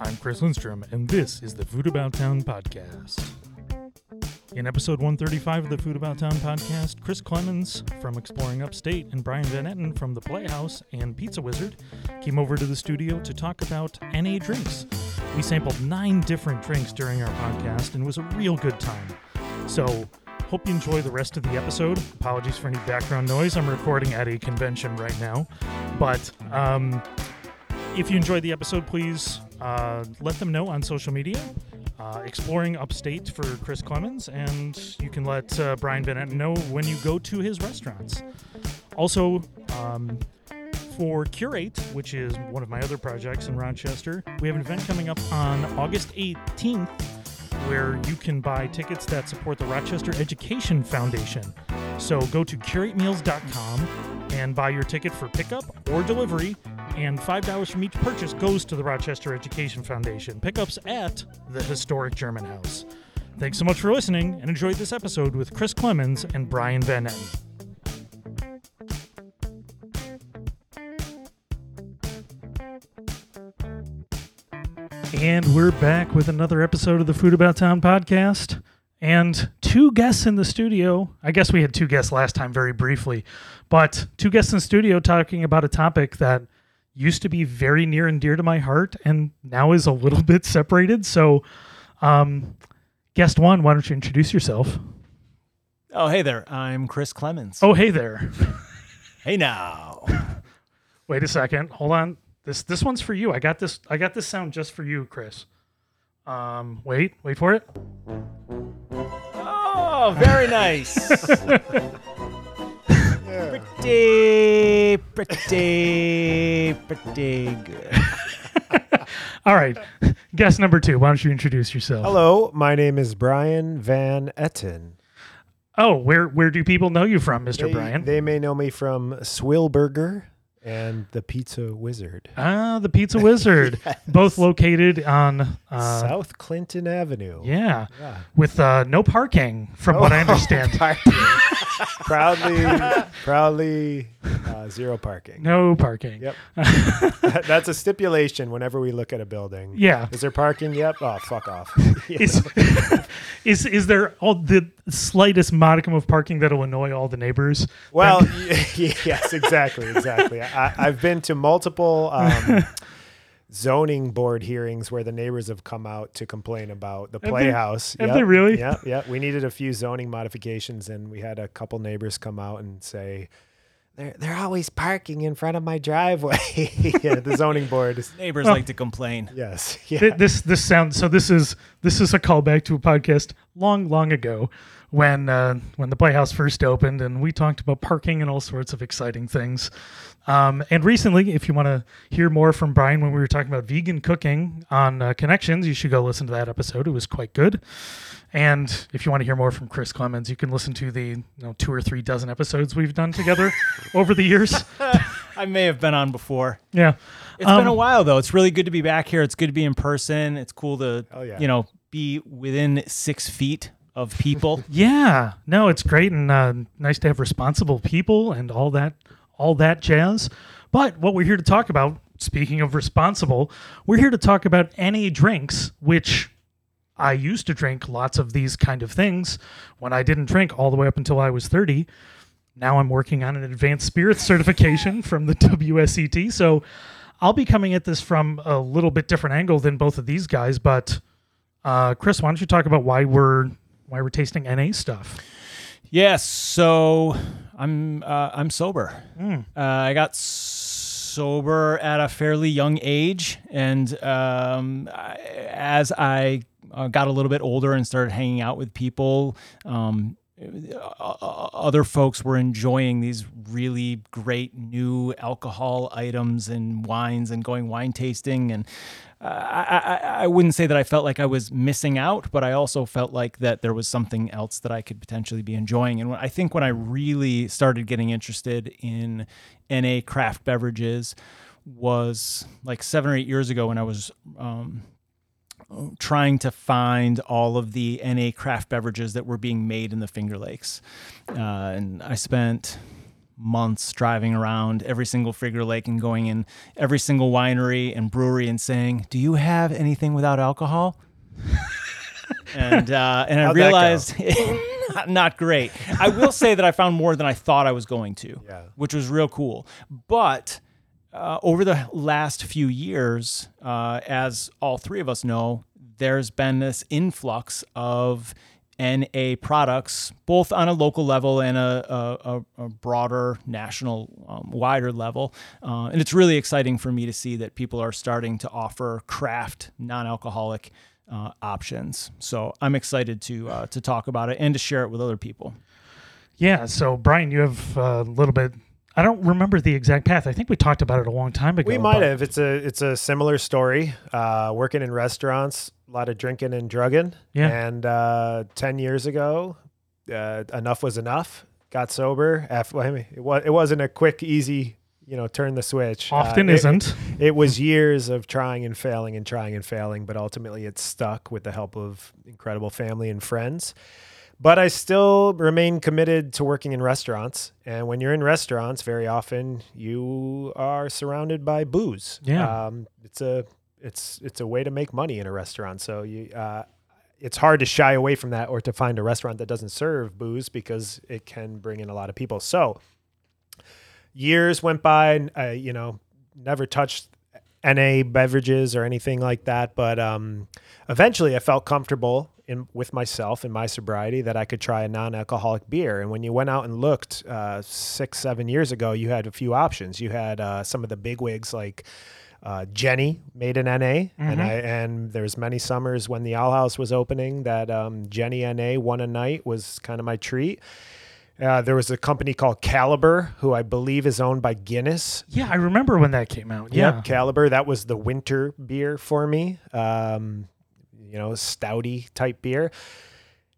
I'm Chris Lindstrom, and this is the Food About Town podcast. In episode 135 of the Food About Town podcast, Chris Clemens from Exploring Upstate and Brian Van Etten from The Playhouse and Pizza Wizard came over to the studio to talk about NA drinks. We sampled nine different drinks during our podcast, and it was a real good time. So, hope you enjoy the rest of the episode. Apologies for any background noise. I'm recording at a convention right now. But um, if you enjoyed the episode, please uh, let them know on social media. Uh, exploring upstate for Chris Clemens, and you can let uh, Brian Van Etten know when you go to his restaurants. Also, um, for Curate, which is one of my other projects in Rochester, we have an event coming up on August 18th where you can buy tickets that support the Rochester Education Foundation. So go to curatemeals.com and buy your ticket for pickup or delivery, and $5 from each purchase goes to the Rochester Education Foundation. Pickups at the historic German House. Thanks so much for listening and enjoyed this episode with Chris Clemens and Brian Van Etten. And we're back with another episode of the Food About Town podcast. And two guests in the studio. I guess we had two guests last time, very briefly, but two guests in the studio talking about a topic that used to be very near and dear to my heart and now is a little bit separated. So, um, guest one, why don't you introduce yourself? Oh, hey there. I'm Chris Clemens. Oh, hey there. hey now. Wait a second. Hold on. This this one's for you. I got this. I got this sound just for you, Chris. Um, wait, wait for it. Oh, very nice. Pretty, pretty, pretty good. All right. Guest number two. Why don't you introduce yourself? Hello, my name is Brian Van Etten. Oh, where where do people know you from, Mr. They, Brian? they may know me from Swillburger and the Pizza Wizard. ah, the Pizza Wizard. Both located on uh, South Clinton Avenue. yeah, Yeah. with uh, no parking, from what I understand. Proudly, proudly, uh, zero parking. no parking. Yep. That's a stipulation whenever we look at a building. Yeah. Is there parking? Yep. Oh, fuck off. Is, is is there all the slightest modicum of parking that'll annoy all the neighbors? Well, y- yes, exactly, exactly. I, I've been to multiple um, zoning board hearings where the neighbors have come out to complain about the they- playhouse. have they really? Yeah, yeah. We needed a few zoning modifications, and we had a couple neighbors come out and say. They're, they're always parking in front of my driveway. yeah, the zoning board is Neighbors oh. like to complain. yes. Yeah. Th- this this sounds so. This is this is a callback to a podcast long long ago when uh, when the Playhouse first opened, and we talked about parking and all sorts of exciting things. Um, and recently, if you want to hear more from Brian when we were talking about vegan cooking on uh, Connections, you should go listen to that episode. It was quite good. And if you want to hear more from Chris Clemens, you can listen to the you know, two or three dozen episodes we've done together over the years. I may have been on before. Yeah. It's been a Um, while though. It's really good to be back here. It's good to be in person. It's cool to, Oh, yeah. you know, be within six feet of people. Yeah, no, it's great and uh, nice to have responsible people and all that, all that jazz. But what we're here to talk about, speaking of responsible, we're here to talk about NA drinks, which I used to drink lots of these kind of things when I didn't drink all the way up until I was 30. Now I'm working on an advanced spirits certification from the WSET. So I'll be coming at this from a little bit different angle than both of these guys. But uh, Chris, why don't you talk about why we're why we're tasting NA stuff? yes. So I'm uh, I'm sober. Uh, I got sober at a fairly young age, and um, I, as I uh, got a little bit older and started hanging out with people, um, o- other folks were enjoying these really great new alcohol items and wines and going wine tasting and uh, I, I, I wouldn't say that I felt like I was missing out, but I also felt like that there was something else that I could potentially be enjoying. And I think when I really started getting interested in NA craft beverages was like seven or eight years ago when I was um, trying to find all of the NA craft beverages that were being made in the Finger Lakes. Uh, and I spent months driving around every single Finger Lake and going in every single winery and brewery and saying, "Do you have anything without alcohol?" and uh, and I How'd that go? realized not, not great. I will say that I found more than I thought I was going to, Yeah. which was real cool. But uh, over the last few years, uh, as all three of us know, there's been this influx of NA products, both on a local level and a, a, a- broader national, um, wider level. Uh, and it's really exciting for me to see that people are starting to offer craft, non alcoholic. Uh, options, so I'm excited to uh, to talk about it and to share it with other people. Yeah. So, Brian, you have a little bit. I don't remember the exact path. I think we talked about it a long time ago. We might have. It's a it's a similar story. Uh, working in restaurants, a lot of drinking and drugging. Yeah. And uh, ten years ago, uh, enough was enough. Got sober. After, I mean, it, was, it wasn't a quick, easy, you know, turn the switch. Uh, Often it- isn't. It was years of trying and failing and trying and failing, but ultimately it stuck with the help of incredible family and friends. But I still remain committed to working in restaurants. And when you're in restaurants, very often you are surrounded by booze. Yeah. Um, it's a it's it's a way to make money in a restaurant. So you uh, it's hard to shy away from that or to find a restaurant that doesn't serve booze because it can bring in a lot of people. So years went by and uh, you know never touched NA beverages or anything like that but um, eventually I felt comfortable in with myself and my sobriety that I could try a non-alcoholic beer. And when you went out and looked uh, six seven years ago you had a few options. You had uh, some of the big wigs like uh, Genny made an NA, and I and there's many summers when the Owl House was opening that um, Genny NA one a night was kind of my treat. Uh, there was a company called Kaliber, who I believe is owned by Guinness. Yeah, I remember when that came out. Yeah. Yep, Kaliber. That was the winter beer for me. Um, you know, stouty type beer.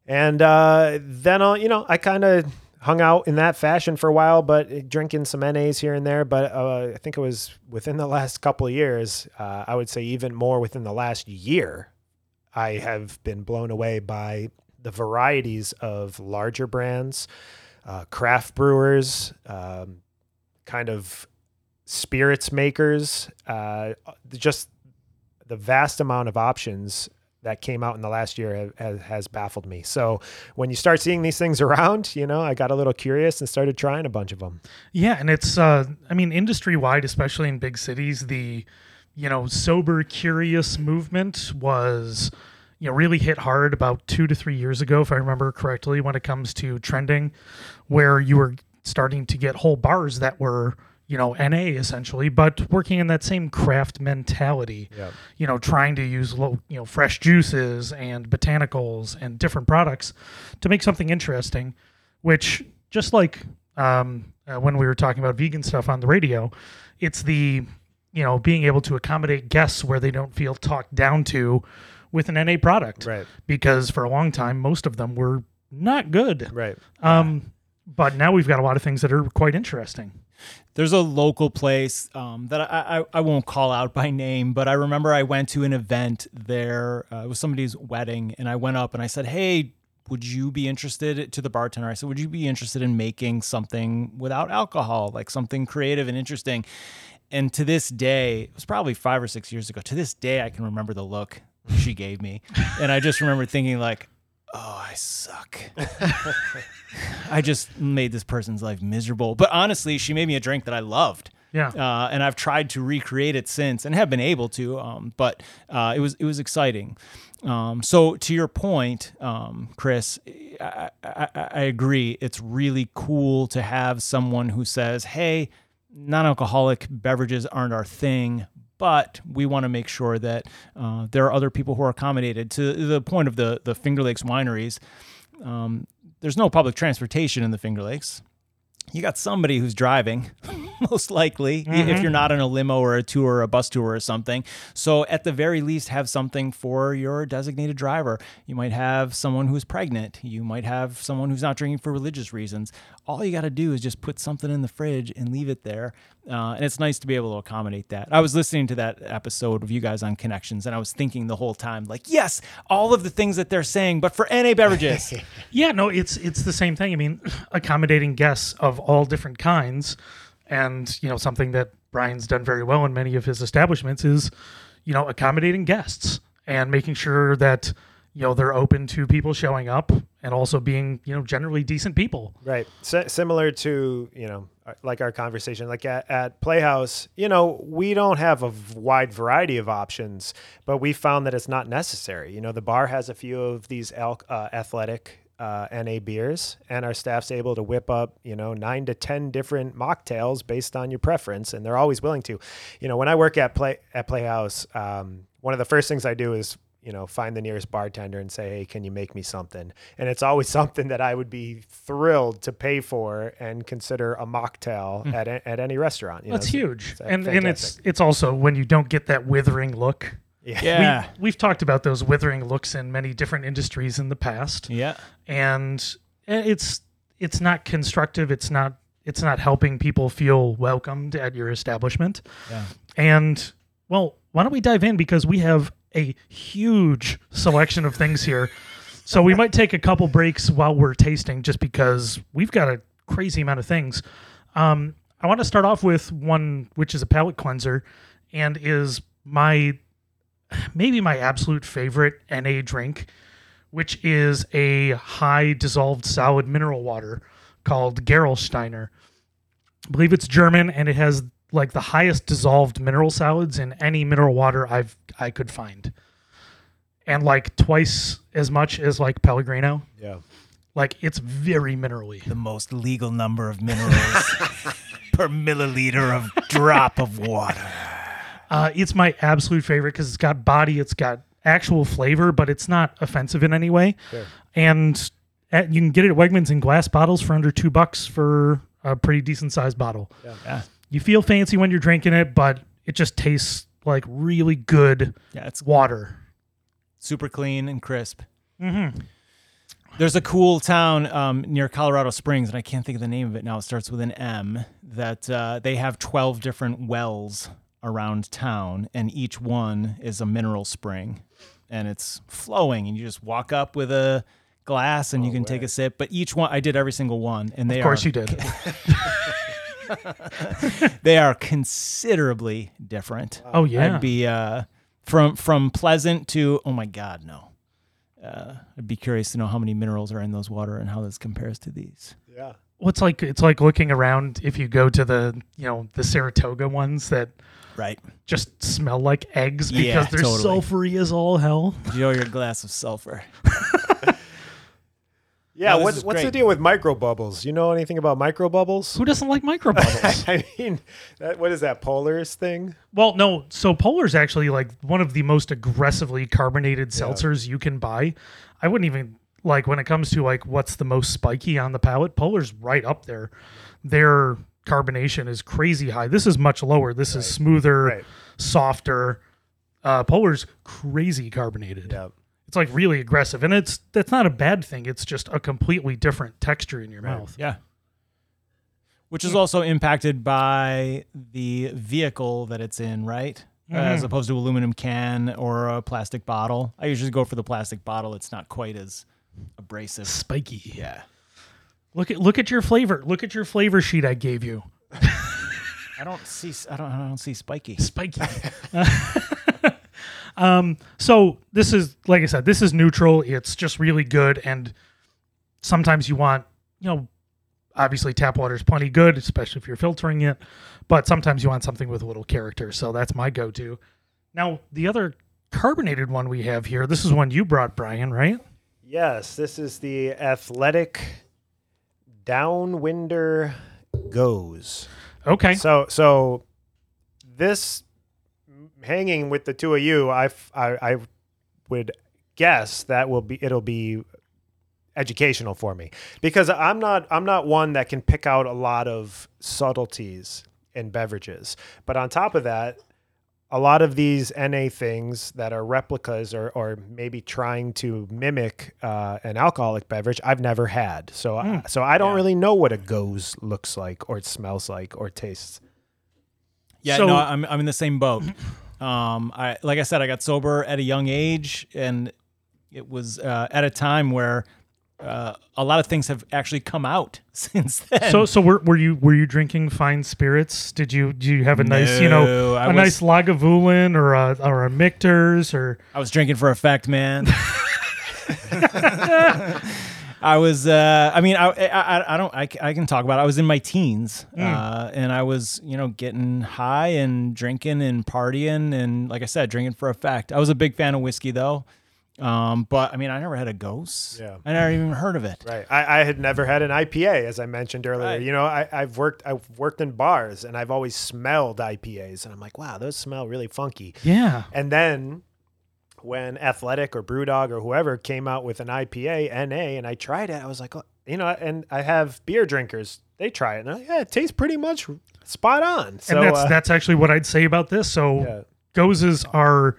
And uh, then, I'll, you know, I kind of hung out in that fashion for a while, but drinking some NAs here and there. But uh, I think it was within the last couple of years, uh, I would say even more within the last year, I have been blown away by the varieties of larger brands, uh, craft brewers, um, kind of spirits makers, uh, just the vast amount of options that came out in the last year has, has baffled me. So when you start seeing these things around, you know, I got a little curious and started trying a bunch of them. Yeah, and it's uh I mean industry wide, especially in big cities, the you know, sober curious movement was you know really hit hard about 2 to 3 years ago if I remember correctly when it comes to trending where you were starting to get whole bars that were you know NA essentially but working in that same craft mentality Yep. you know trying to use low you know fresh juices and botanicals and different products to make something interesting which just like um, uh, when we were talking about vegan stuff on the radio it's the you know being able to accommodate guests where they don't feel talked down to with an NA product Right. because for a long time most of them were not good Right. um, but now we've got a lot of things that are quite interesting There's a local place um, that I, I, I won't call out by name, but I remember I went to an event there. Uh, it was somebody's wedding, and I went up and I said, "Hey, would you be interested?" To the bartender, I said, "Would you be interested in making something without alcohol, like something creative and interesting?" And to this day, it was probably five or six years ago. To this day, I can remember the look she gave me, and I just remember thinking like, "Oh, I suck." I just made this person's life miserable. But honestly, she made me a drink that I loved. yeah Uh, and I've tried to recreate it since and have been able to. Um, but uh, it was it was exciting. Um, so to your point, um, Chris, I, I, I agree. It's really cool to have someone who says, "Hey, non-alcoholic beverages aren't our thing." But we want to make sure that uh, there are other people who are accommodated. To the point of the the Finger Lakes wineries, um, there's no public transportation in the Finger Lakes. You got somebody who's driving most likely, y- if you're not in a limo or a tour or a bus tour or something. So, at the very least, have something for your designated driver. You might have someone who's pregnant. You might have someone who's not drinking for religious reasons. All you got to do is just put something in the fridge and leave it there. Uh, and it's nice to be able to accommodate that. I was listening to that episode of you guys on Connections, and I was thinking the whole time, like, yes, all of the things that they're saying, but for NA beverages. Yeah, no, it's it's the same thing. I mean, accommodating guests of all different kinds, and you know something that Brian's done very well in many of his establishments is, you know, accommodating guests and making sure that you know they're open to people showing up and also being you know generally decent people. Right. S- similar to, you know, uh, like our conversation, like at, at Playhouse, you know, we don't have a wide variety of options, but we found that it's not necessary. You know, the bar has a few of these al- uh, athletic uh, NA beers, and our staff's able to whip up, you know, nine to 10 different mocktails based on your preference, and they're always willing to. You know, when I work at Play at Playhouse, um, one of the first things I do is you know, find the nearest bartender and say, "Hey, can you make me something?" And it's always something that I would be thrilled to pay for and consider a mocktail at a, at any restaurant. You know, That's so- huge, it's, uh, and and it's it's also when you don't get that withering look. yeah. yeah. We, we've talked about those withering looks in many different industries in the past. Yeah. and it's it's not constructive it's not it's not helping people feel welcomed at your establishment Yeah. and well why don't we dive in because we have a huge selection of things here so we might take a couple breaks while we're tasting just because we've got a crazy amount of things um, i want to start off with one which is a palate cleanser and is my maybe my absolute favorite na drink which is a high dissolved solid mineral water called Gerolsteiner. I believe it's German and it has like the highest dissolved mineral solids in any mineral water I've I could find. And like twice as much as like Pellegrino. yeah. Like it's very minerally. The most legal number of minerals per milliliter of drop of water. Uh, it's my absolute favorite because it's got body, it's got actual flavor, but it's not offensive in any way. And at, you can get it at Wegmans in glass bottles for under two bucks for a pretty decent sized bottle. Yeah. You feel fancy when you're drinking it, but it just tastes like really good Yeah. It's water. super clean and crisp. Mm-hmm. There's a cool town um, near Colorado Springs, and I can't think of the name of it now. It starts with an M. That uh, they have 12 different wells around town, and each one is a mineral spring, and it's flowing. And you just walk up with a glass, and you can take a sip. But each one, I did every single one, and they Of course are you did. they are considerably different. Oh yeah. I'd be uh, from from pleasant to oh my god no. Uh, I'd be curious to know how many minerals are in those water and how this compares to these. Yeah. Well, it's like it's like looking around if you go to the you know the Saratoga ones that Right. just smell like eggs because Yeah, they're totally. sulfury as all hell. Enjoy your glass of sulfur. Yeah. No, what, is what's the deal with micro bubbles? You know anything about micro bubbles? Who doesn't like micro bubbles? I mean, that, what is that Polar's thing? well, no. So Polar's actually like one of the most aggressively carbonated seltzers you can buy. I wouldn't even like when it comes to like what's the most spiky on the palate. Polar's right up there. Their carbonation is crazy high. This is much lower. This is smoother, Right. softer. Uh, Polar's crazy carbonated. Yeah. It's like really aggressive, and it's that's not a bad thing. It's just a completely different texture in your mouth. Yeah. Which is also impacted by the vehicle that it's in, right? Uh, as opposed to aluminum can or a plastic bottle. I usually go for the plastic bottle. It's not quite as abrasive. Spiky. Yeah. Look at look at your flavor. Look at your flavor sheet I gave you. I don't see. I don't. I don't see spiky. Spiky. um. So this is like I said. This is neutral. It's just really good. And sometimes you want you know. Obviously, tap water is plenty good, especially if you're filtering it. But sometimes you want something with a little character. So that's my go-to. Now, the other carbonated one we have here. This is one you brought, Brian, right? Yes, this is the athletic downwinder gose. Okay. So so this hanging with the two of you, I I would guess that will be it'll be educational for me because I'm not I'm not one that can pick out a lot of subtleties in beverages. But on top of that, a lot of these NA things that are replicas or, or maybe trying to mimic uh, an alcoholic beverage, I've never had. So, I, so I don't Yeah. really know what a gose looks like, or it smells like, or tastes. Yeah, So- no, I'm I'm in the same boat. Um, I like I said, I got sober at a young age, and it was uh, at a time where uh, a lot of things have actually come out since then. So, so were, were you were you drinking fine spirits? Did you do you have a nice, you know, No, I a was- nice Lagavulin or a or a Michter's or I was drinking for effect, man. I was, uh, I mean, I, I, I don't, I, I can talk about it. I was in my teens, uh, and I was, you know, getting high and drinking and partying, and like I said, drinking for effect. I was a big fan of whiskey, though. Um, but I mean, I never had a gose. Yeah. I never even heard of it. Right. I, I had never had an IPA, as I mentioned earlier. Right. You know, I, I've worked I've worked in bars and I've always smelled IPAs, and I'm like, wow, those smell really funky. yeah. And then when Athletic or Brewdog or whoever came out with an IPA NA, and I tried it, I was like, oh, you know, and I have beer drinkers. They try it, and they're like, yeah, it tastes pretty much spot on. So and that's uh, that's actually what I'd say about this. So yeah, goses are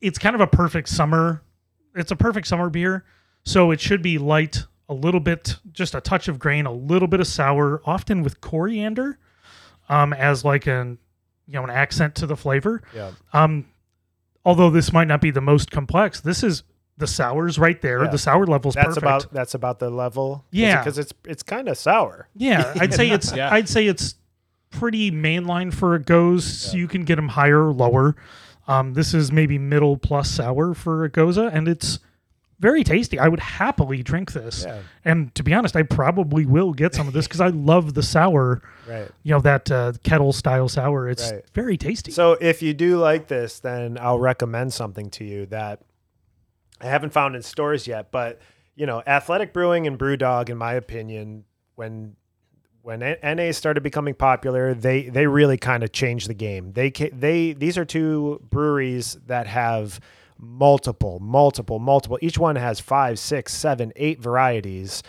it's kind of a perfect summer it's a perfect summer beer so it should be light a little bit just a touch of grain a little bit of sour often with coriander um as like an you know an accent to the flavor yeah, um although this might not be the most complex this is the sours right there Yeah. the sour level's that's perfect about that's about the level. Yeah. because it's it's kind of sour. Yeah, I'd say it's Yeah. I'd say it's pretty mainline for a gose. You can get them higher or lower. Um, this is maybe middle plus sour for a gose, and it's very tasty. I would happily drink this. Yeah. And to be honest, I probably will get some of this because I love the sour. Right. You know that uh, kettle style sour. It's Right. very tasty. So if you do like this, then I'll recommend something to you that I haven't found in stores yet. But you know, Athletic Brewing and BrewDog, in my opinion, when when NA started becoming popular, they they really kind of changed the game. They they these are two breweries that have multiple, multiple, multiple. Each one has five, six, seven, eight varieties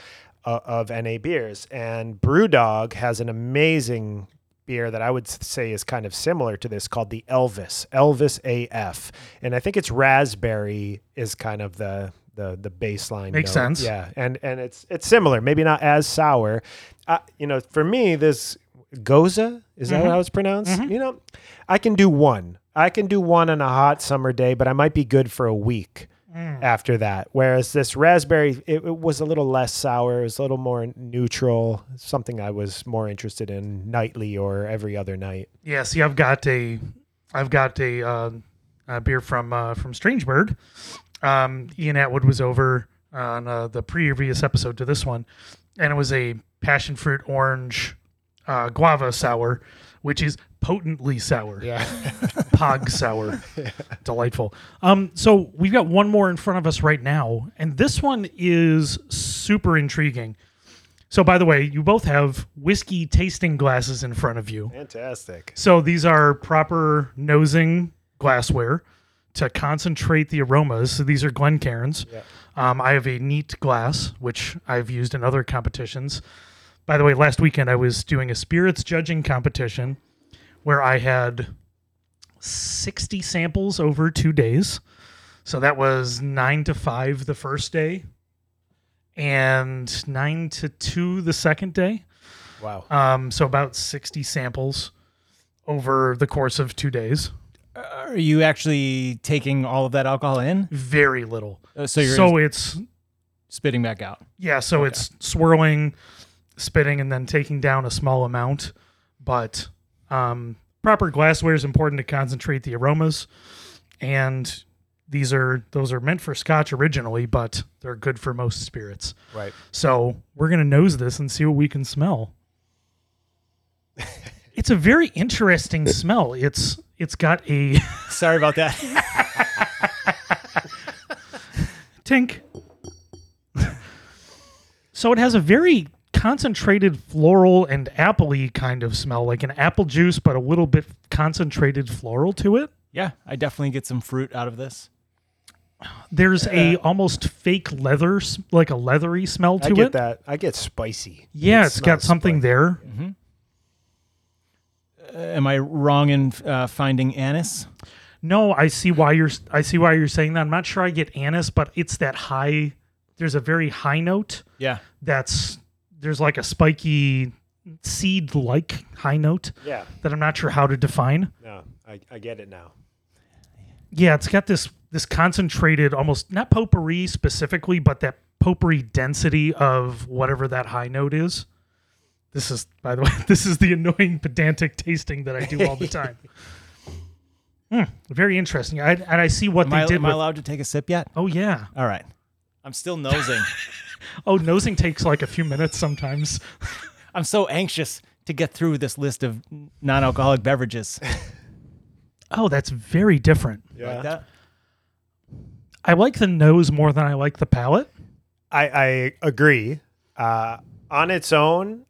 uh, of NA beers, and BrewDog has an amazing beer that I would say is kind of similar to this called the Elvis, Elvis AF. And I think it's raspberry is kind of the the the baseline. Makes note. sense. Yeah. And and it's it's similar, maybe not as sour. Uh, you know, for me this Gose, is that Mhm. how it's pronounced? Mhm. You know, I can do one. I can do one on a hot summer day, but I might be good for a week Mm. after that. Whereas this raspberry, it, it was a little less sour. It was a little more neutral. Something I was more interested in nightly or every other night. Yeah, see, I've got a, I've got a, uh, a beer from uh, from Strange Bird. Um, Ian Atwood was over on uh, the previous episode to this one, and it was a passion fruit orange uh, guava sour, which is potently sour, Yeah. pog sour, delightful. Um, so we've got one more in front of us right now, and this one is super intriguing. So, by the way, you both have whiskey tasting glasses in front of you. Fantastic. So these are proper nosing glassware to concentrate the aromas. So these are Glencairns. Yeah. Um, I have a neat glass, which I've used in other competitions. By the way, last weekend I was doing a spirits judging competition where I had 60 samples over two days. So that was nine to five the first day and nine to two the second day. Wow. Um, so about 60 samples over the course of two days. Are you actually taking all of that alcohol in? Very little. Uh, so you're so it's spitting back out. yeah, so it's swirling, spitting, and then taking down a small amount. But um, proper glassware is important to concentrate the aromas, and these are those are meant for Scotch originally, but they're good for most spirits. Right. So we're gonna nose this and see what we can smell. it's a very interesting smell. It's it's got a Sorry about that. tink. so it has a very concentrated floral and appley kind of smell, like an apple juice, but a little bit concentrated floral to it. yeah, I definitely get some fruit out of this. There's a uh, almost fake leather, like a leathery smell to I to get it. that. I get spicy. Yeah, It it's got smells something spicy. there. Mm-hmm. Uh, am I wrong in uh, finding anise? No, I see why you're I see why you're saying that. I'm not sure I get anise, but it's that high there's a very high note Yeah. that's there's like a spiky seed like high note Yeah. that I'm not sure how to define. No, I, I get it now. Yeah, it's got this this concentrated almost not potpourri specifically, but that potpourri density of whatever that high note is. This is by the way, this is the annoying pedantic tasting that I do all the time. Hmm, very interesting. I, and I see what Am, they I, did am I allowed to take a sip yet? oh yeah. All right. I'm still nosing. Oh, nosing takes like a few minutes sometimes. I'm so anxious to get through this list of non-alcoholic beverages. Oh, that's very different. Yeah. Like that? I like the nose more than I like the palate. I, I agree. Uh, on its own,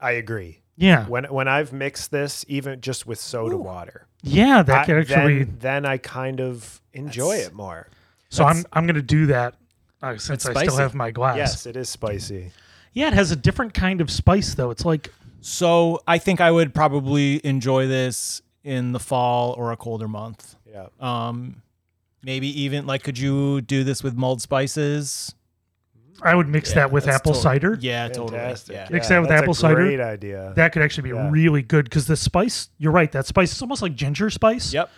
I agree. Yeah, When when I've mixed this, even just with soda water, yeah, that I- could actually. then, then I kind of enjoy it more. so I'm I'm gonna do that uh, since It's I still spicy. have my glass. Yes, it is spicy. Yeah, it has a different kind of spice though. It's like So I think I would probably enjoy this in the fall or a colder month. Yeah. Um, maybe even like, could you do this with mulled spices? I would mix that with that's apple tot- cider. Yeah, Fantastic. totally. Yeah. Mix that with that's apple a cider. Great idea. That could actually be Yeah. really good because the spice. You're right. That spice is almost like ginger spice. Yep.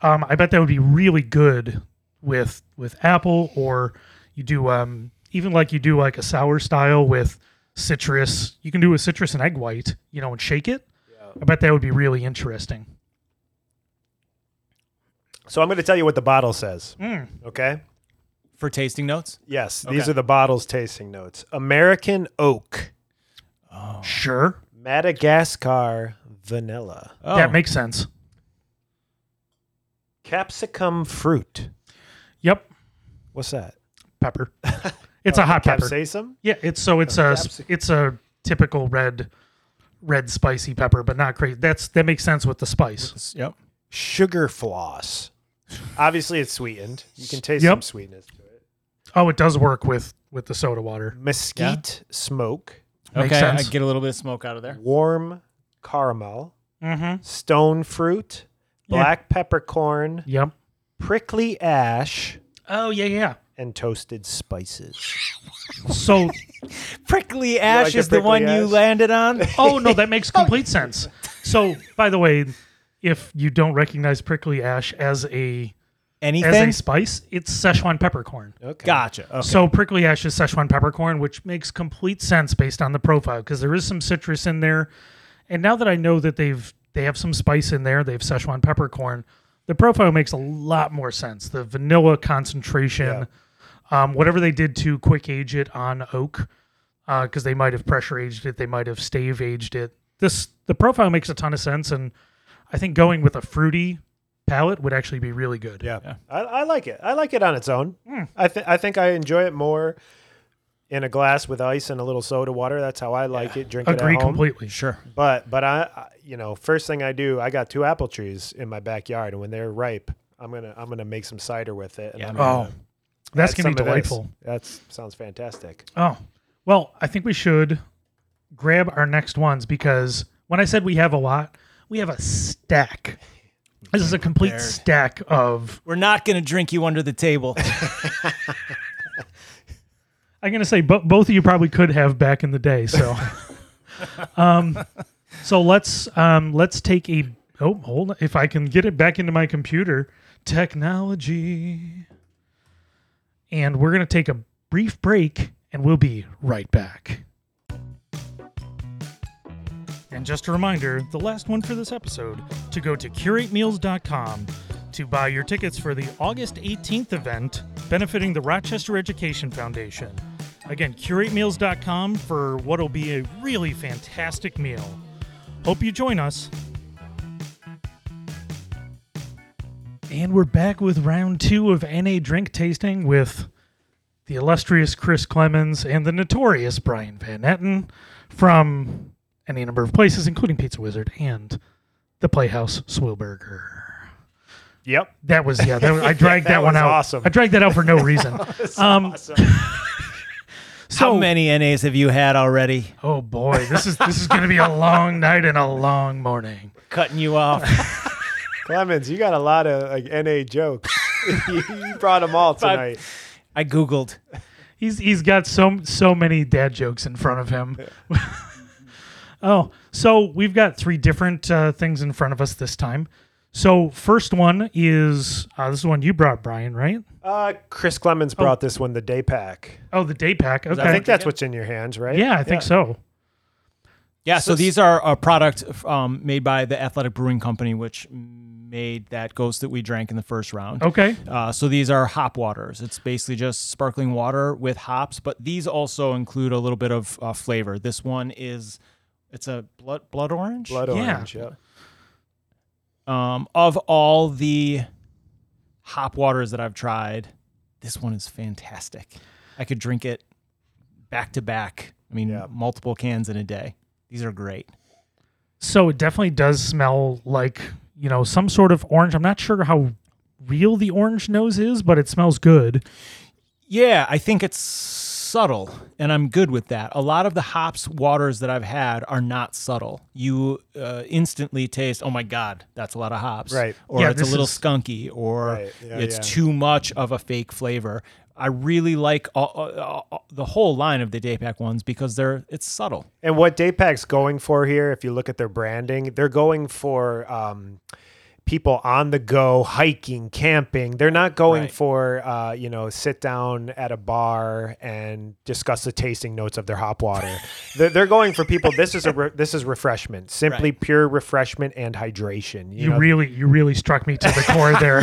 Um, I bet that would be really good with with apple, or you do um even like you do like a sour style with citrus. You can do a citrus and egg white, you know, and shake it. I bet that would be really interesting. so I'm going to tell you what the bottle says. Mm. Okay. For tasting notes. Yes, these are the bottle's tasting notes. American oak, Sure, Madagascar vanilla, Oh, that makes sense. capsicum fruit. Yep, What's that? pepper. It's a hot pepper. Capsaicum. Yeah, it's so it's Oh, a capsi- it's a typical red red spicy pepper, but not crazy. That's that makes sense with the spice. Yep. Sugar floss. Obviously, it's sweetened. You can taste Yep. some sweetness to it. Oh, it does work with with the soda water. Mesquite smoke, Makes okay, sense. I get a little bit of smoke out of there. warm caramel, Mm-hmm. stone fruit, Yeah. black peppercorn, Yep. prickly ash, Oh yeah, yeah. and toasted spices. So Prickly ash like a is the one prickly you ash? landed on. oh no, that makes oh, complete sense. So by the way, if you don't recognize prickly ash as a Anything? as a spice, it's Szechuan peppercorn. Okay. Gotcha. Okay. So prickly ash is Szechuan peppercorn, which makes complete sense based on the profile because there is some citrus in there. And now that I know that they've they have some spice in there, they've Szechuan peppercorn. The profile makes a lot more sense. The vanilla concentration, um, whatever they did to quick age it on oak, because they might have pressure aged it, they might have stave aged it. This the profile makes a ton of sense, and I think going with a fruity palate would actually be really good. Yeah, Yeah. I, I like it. I like it on its own. Hmm. I think I think I enjoy it more in a glass with ice and a little soda water. That's how I like it. Drink Agree it at home. completely. sure. But but I, I you know first thing I do I got two apple trees in my backyard and when they're ripe I'm gonna I'm gonna make some cider with it. And Yeah. I'm Oh, gonna that's gonna be some of this. delightful. That sounds fantastic. Oh, well, I think we should grab our next ones because when I said we have a lot, we have a stack. This is a complete prepared. stack of. We're not going to drink you under the table. I'm gonna say, but both of you probably could have back in the day. So, um, so let's um, let's take a. Oh, hold on. If I can get it back into my computer, technology, and we're gonna take a brief break, and we'll be right back. And just a reminder the last one for this episode to go to curatemeals.com to buy your tickets for the August 18th event benefiting the Rochester Education Foundation. Again, curatemeals.com for what will be a really fantastic meal. Hope you join us. And we're back with round two of NA drink tasting with the illustrious Chris Clemens and the notorious Brian Van Etten from any number of places, including Pizza Wizard and the Playhouse Swillburger. Yep. That was yeah. That was, I dragged that, That one was out. awesome. I dragged that out for no reason. um, awesome. How many NAs have you had already? Oh boy, this is this is going to be a long night and a long morning. Cutting you off. Clemens, you got a lot of like NA jokes. you brought them all tonight. I googled. He's he's got so so many dad jokes in front of him. oh, so we've got three different uh, things in front of us this time. So first one is uh, this is one you brought, Brian, right? Uh, Chris Clemens brought this one, the day pack. Oh, the day pack. Okay. I think that's what's in your hands, right? yeah, I think so. Yeah, so So- these are a product um, made by the Athletic Brewing Company, which made that gose that we drank in the first round. Okay. Uh, so these are hop waters. It's basically just sparkling water with hops, but these also include a little bit of uh, flavor. This one is, it's a blood blood orange. Blood Yeah. orange. Yeah. Um, of all the hop waters that I've tried, this one is fantastic. I could drink it back to back. I mean, Yeah. multiple cans in a day. These are great. So it definitely does smell like you know some sort of orange. I'm not sure how real the orange nose is, but it smells good. Yeah, I think it's subtle, and I'm good with that. A lot of the hops waters that I've had are not subtle. You uh, instantly taste, oh my god, that's a lot of hops, Right. Or Yeah, it's a little is- skunky, or Right, yeah, it's yeah. too much of a fake flavor. I really like all, all- all- the whole line of the Daypack ones because they're it's subtle. And what Daypack's going for here, if you look at their branding, they're going for um, people on the go, hiking, camping. They're not going Right. for uh, you know sit down at a bar and discuss the tasting notes of their hop water. they're, they're going for people. This is a re- this is refreshment, simply Right. pure refreshment and hydration. You, You know, really you really struck me to the core there.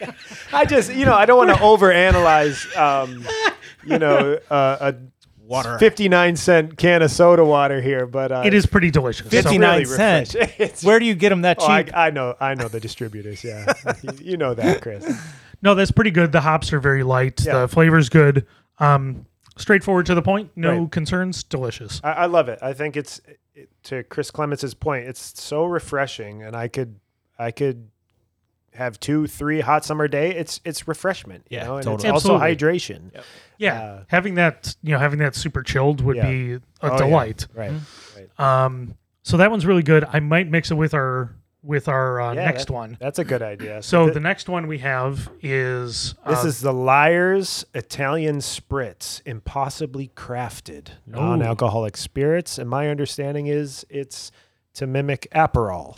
I just you know I don't want to overanalyze. Um, you know, uh, a Water. 59 cent can of soda water here, but uh, it is pretty delicious. So- 59 really cent. refreshing. It's- Where do you get them that Oh, I, cheap? I know, I know the distributors. Yeah, you, you know that, Chris. No, that's pretty good. The hops are very light. Yeah. The flavor's good. Um, straightforward to the point. No Right. concerns. Delicious. I, I love it. I think it's it, to Chris Clemens' point. It's so refreshing, and I could, I could have two, three hot summer day. It's it's refreshment. You Yeah, know, and totally. it's also Absolutely. hydration. Yeah, Uh, having that you know having that super chilled would Yeah. be a Oh, yeah. delight. Right. Um, so that one's really good. I might mix it with our with our uh, Yeah, next that- one. That's a good idea. So thi- the next one we have is This uh, is the Lyre's Italian Spritz, impossibly crafted non-alcoholic spirits, and my understanding is it's to mimic Aperol.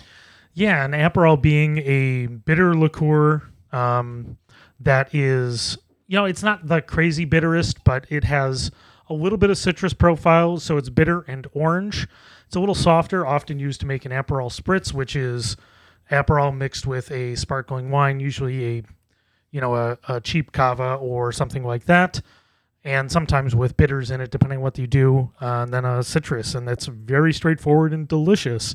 Yeah, an Aperol being a bitter liqueur um, that is, you know, it's not the crazy bitterest, but it has a little bit of citrus profile, so it's bitter and orange. It's a little softer, often used to make an Aperol spritz, which is Aperol mixed with a sparkling wine, usually a, you know, a, a cheap cava or something like that. And sometimes with bitters in it, depending what you do, uh, and then a citrus, and that's very straightforward and delicious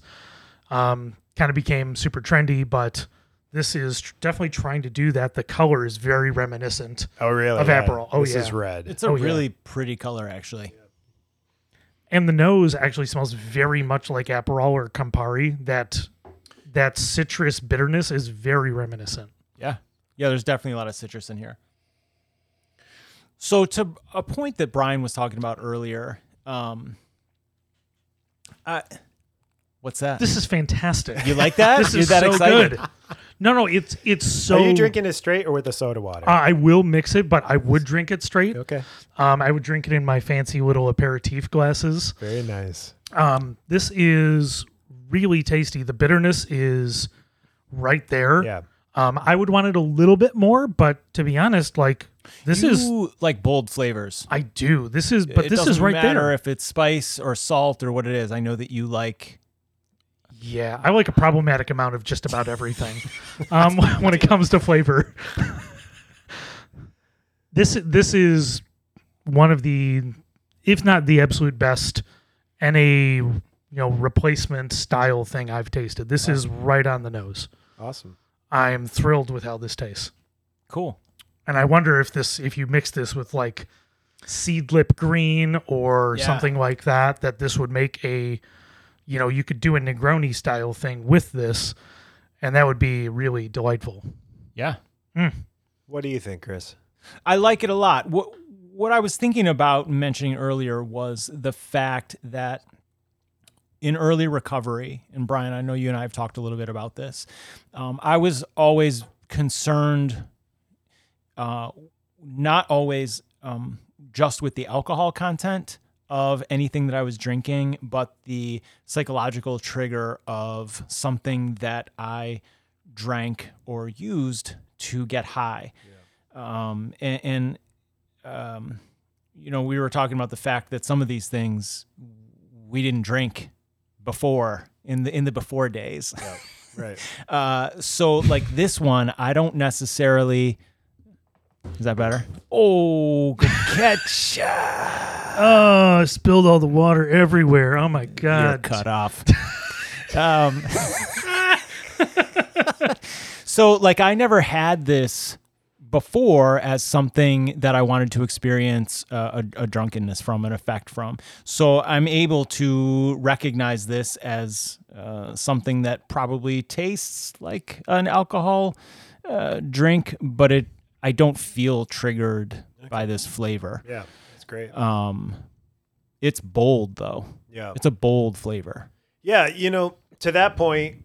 um, kind of became super trendy, but this is tr- definitely trying to do that. The color is very reminiscent. Oh, really? Of Aperol. Oh, yeah. this is red. It's a Oh, yeah. really pretty color, actually. And the nose actually smells very much like Aperol or Campari. That that citrus bitterness is very reminiscent. Yeah. Yeah, there's definitely a lot of citrus in here. So to a point that Brian was talking about earlier, um I what's that? This is fantastic. you like that? this You're is that so excited? good. No, no, it's it's so. Are you drinking it straight or with the soda water? Uh, I will mix it, but I would drink it straight. okay. Um, I would drink it in my fancy little aperitif glasses. Very nice. Um, this is really tasty. The bitterness is right there. Yeah. Um, I would want it a little bit more, but to be honest, like this you is like bold flavors. I do. This is but it this is right matter there. if it's spice or salt or what it is. I know that you like Yeah, I like a problematic amount of just about everything. um, when it comes to flavor. this this is one of the, if not the absolute best, NA you know replacement style thing I've tasted. This is right on the nose. Awesome. I'm thrilled with how this tastes. cool. And I wonder if this if you mix this with like Seedlip green or Yeah. something like that, that this would make a you know, you could do a Negroni style thing with this, and that would be really delightful. Yeah. What do you think, Chris? I like it a lot. What what I was thinking about mentioning earlier was the fact that in early recovery, and Brian, I know you and I have talked a little bit about this. Um, I was always concerned, uh, not always um, just with the alcohol content of anything that I was drinking, but the psychological trigger of something that I drank or used to get high. Um, and, and um, you know, we were talking about the fact that some of these things we didn't drink before in the in the before days. Right. Uh, so like this one, I don't necessarily. Is that better? Oh, good catch! Oh, I spilled all the water everywhere. Oh my You're god. cut off. um, so like I never had this before as something that I wanted to experience uh, a, a drunkenness from, an effect from. So I'm able to recognize this as uh, something that probably tastes like an alcohol uh, drink, but it I don't feel triggered by this flavor. Yeah. That's great. Um, it's bold though. yeah. It's a bold flavor. Yeah, you know, to that point,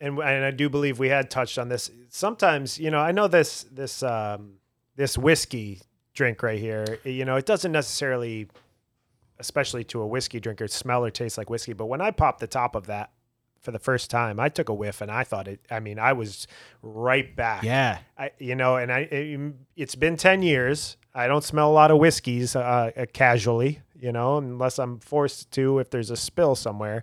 and and I do believe we had touched on this. Sometimes, you know, I know this this um, this whiskey drink right here. You know, it doesn't necessarily, especially to a whiskey drinker, smell or taste like whiskey. But when I pop the top of that for the first time, I took a whiff and I thought it. I mean, I was right back. Yeah. I, you know, and I, it, it's been 10 years. I don't smell a lot of whiskeys uh, uh, casually, you know, unless I'm forced to if there's a spill somewhere.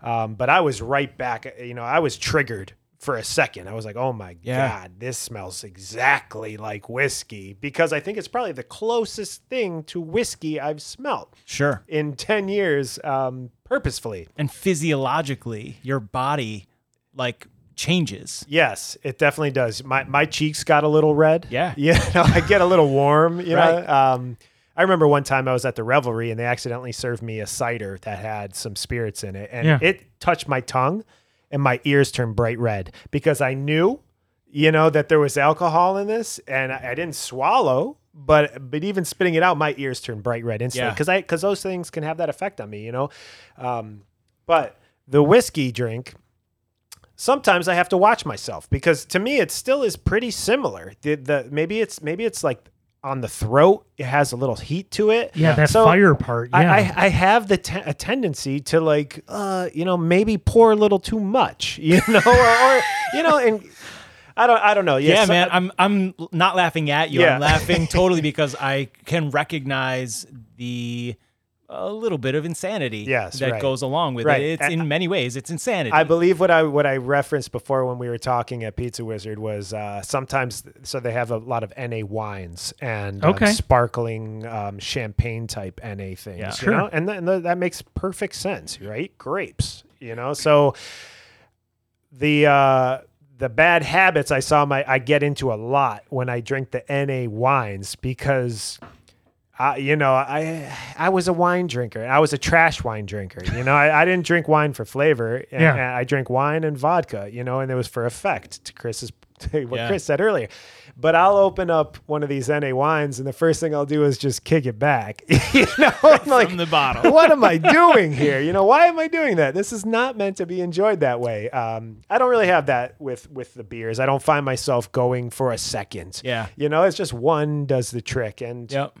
Um, but I was right back, uh, you know, I was triggered for a second. I was like, oh my Yeah. God, this smells exactly like whiskey because I think it's probably the closest thing to whiskey I've smelt Sure. in 10 years um, purposefully. And physiologically, your body like changes. Yes, it definitely does. My my cheeks got a little red. Yeah. you know, I get a little warm. You Right. know, um, I remember one time I was at the revelry and they accidentally served me a cider that had some spirits in it, and Yeah. it touched my tongue, and my ears turned bright red because I knew, you know, that there was alcohol in this, and I, I didn't swallow. But but even spitting it out, my ears turn bright red instantly Yeah. because I because those things can have that effect on me, you know. Um, but the whiskey drink, sometimes I have to watch myself because to me it still is pretty similar. The, the maybe it's maybe it's like on the throat, it has a little heat to it. Yeah, that So fire part. Yeah. I, I I have the te- a tendency to like uh you know maybe pour a little too much you know or, or you know and I don't I don't know Yeah, Yes, man. I- I'm I'm not laughing at you. Yeah. I'm laughing totally because I can recognize the a little bit of insanity Yes, that right. goes along with Right. it. It's And- in many ways it's insanity. I believe what I what I referenced before when we were talking at Pizza Wizard was uh, sometimes so they have a lot of NA wines and um, Okay. sparkling um, champagne type NA things, Yeah. you Sure. know, and, th- and th- that makes perfect sense, right? Grapes, you know, so the uh, the bad habits I saw my I get into a lot when I drink the NA wines because. I, you know, I I was a wine drinker. I was a trash wine drinker. You know, I, I didn't drink wine for flavor. And, Yeah. and I drank wine and vodka. You know, and it was for effect. To Chris's to what Yeah. Chris said earlier. But I'll open up one of these NA wines, and the first thing I'll do is just kick it back. you know, I'm like, from the bottom. what am I doing here? You know, why am I doing that? This is not meant to be enjoyed that way. Um, I don't really have that with with the beers. I don't find myself going for a second. Yeah. You know, it's just one does the trick, and Yep.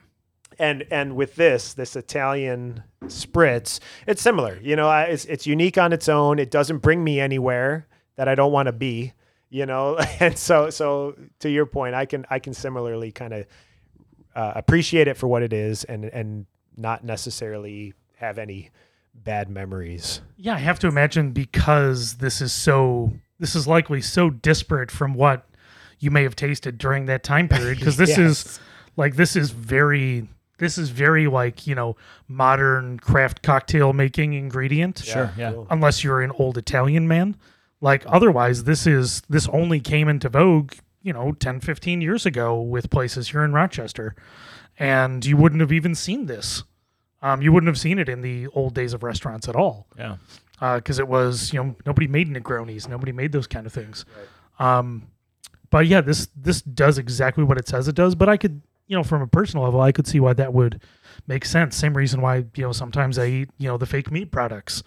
And and with this this Italian spritz, it's similar. You know, I, it's it's unique on its own. It doesn't bring me anywhere that I don't want to be. You know, and so so to your point, I can I can similarly kind of uh, appreciate it for what it is, and and not necessarily have any bad memories. Yeah, I have to imagine because this is so this is likely so disparate from what you may have tasted during that time period because this is like this is very this is very like, you know, modern craft cocktail making ingredient. Sure, yeah. cool. Unless you're an old Italian man. Like otherwise this is this only came into vogue, you know, 10 15 years ago with places here in Rochester. And you wouldn't have even seen this. Um, you wouldn't have seen it in the old days of restaurants at all Yeah. because it was you know nobody made Negronis, nobody made those kind of things. Um, but yeah, this this does exactly what it says it does. But I could you know, from a personal level, I could see why that would make sense. Same reason why, you know, sometimes I eat, you know, the fake meat products.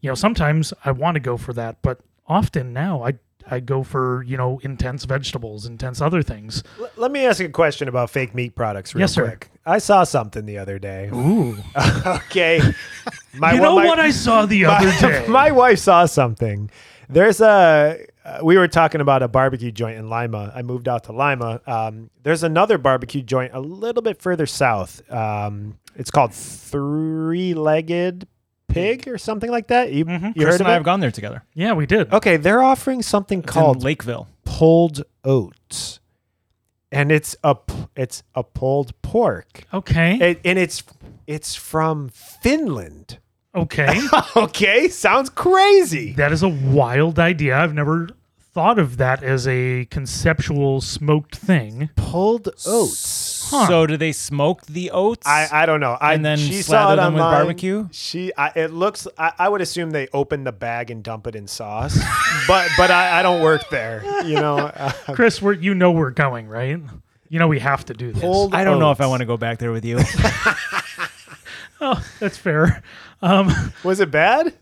You know, sometimes I want to go for that, but often now I I go for, you know, intense vegetables, intense other things. L- let me ask a question about fake meat products real Yes, sir. quick. I saw something the other day. Ooh. okay. My, you know my- what I saw the other my, day? my wife saw something. There's a. Uh, we were talking about a barbecue joint in Lima. I moved out to Lima. Um, there's another barbecue joint a little bit further south. Um, it's called Three Legged Pig or something like that. You, Mhm. you Chris heard and of I it? have gone there together. yeah, we did. Okay, they're offering something It's called Lakeville. pulled oats, and it's a p- it's a pulled pork, Okay. and, and it's it's from Finland. Okay. okay, sounds crazy. that is a wild idea. I've never thought of that as a conceptual smoked thing. Pulled oats. Huh. So do they smoke the oats? I, I don't know. I, And then she slather saw it them with barbecue? She I, it looks. I, I would assume they open the bag and dump it in sauce, but but I, I don't work there. You know, uh, Chris, we're, you know we're going, right? You know we have to do this. pulled. I don't know if I want to go back there with you. Oh, that's fair. Um, Was it bad?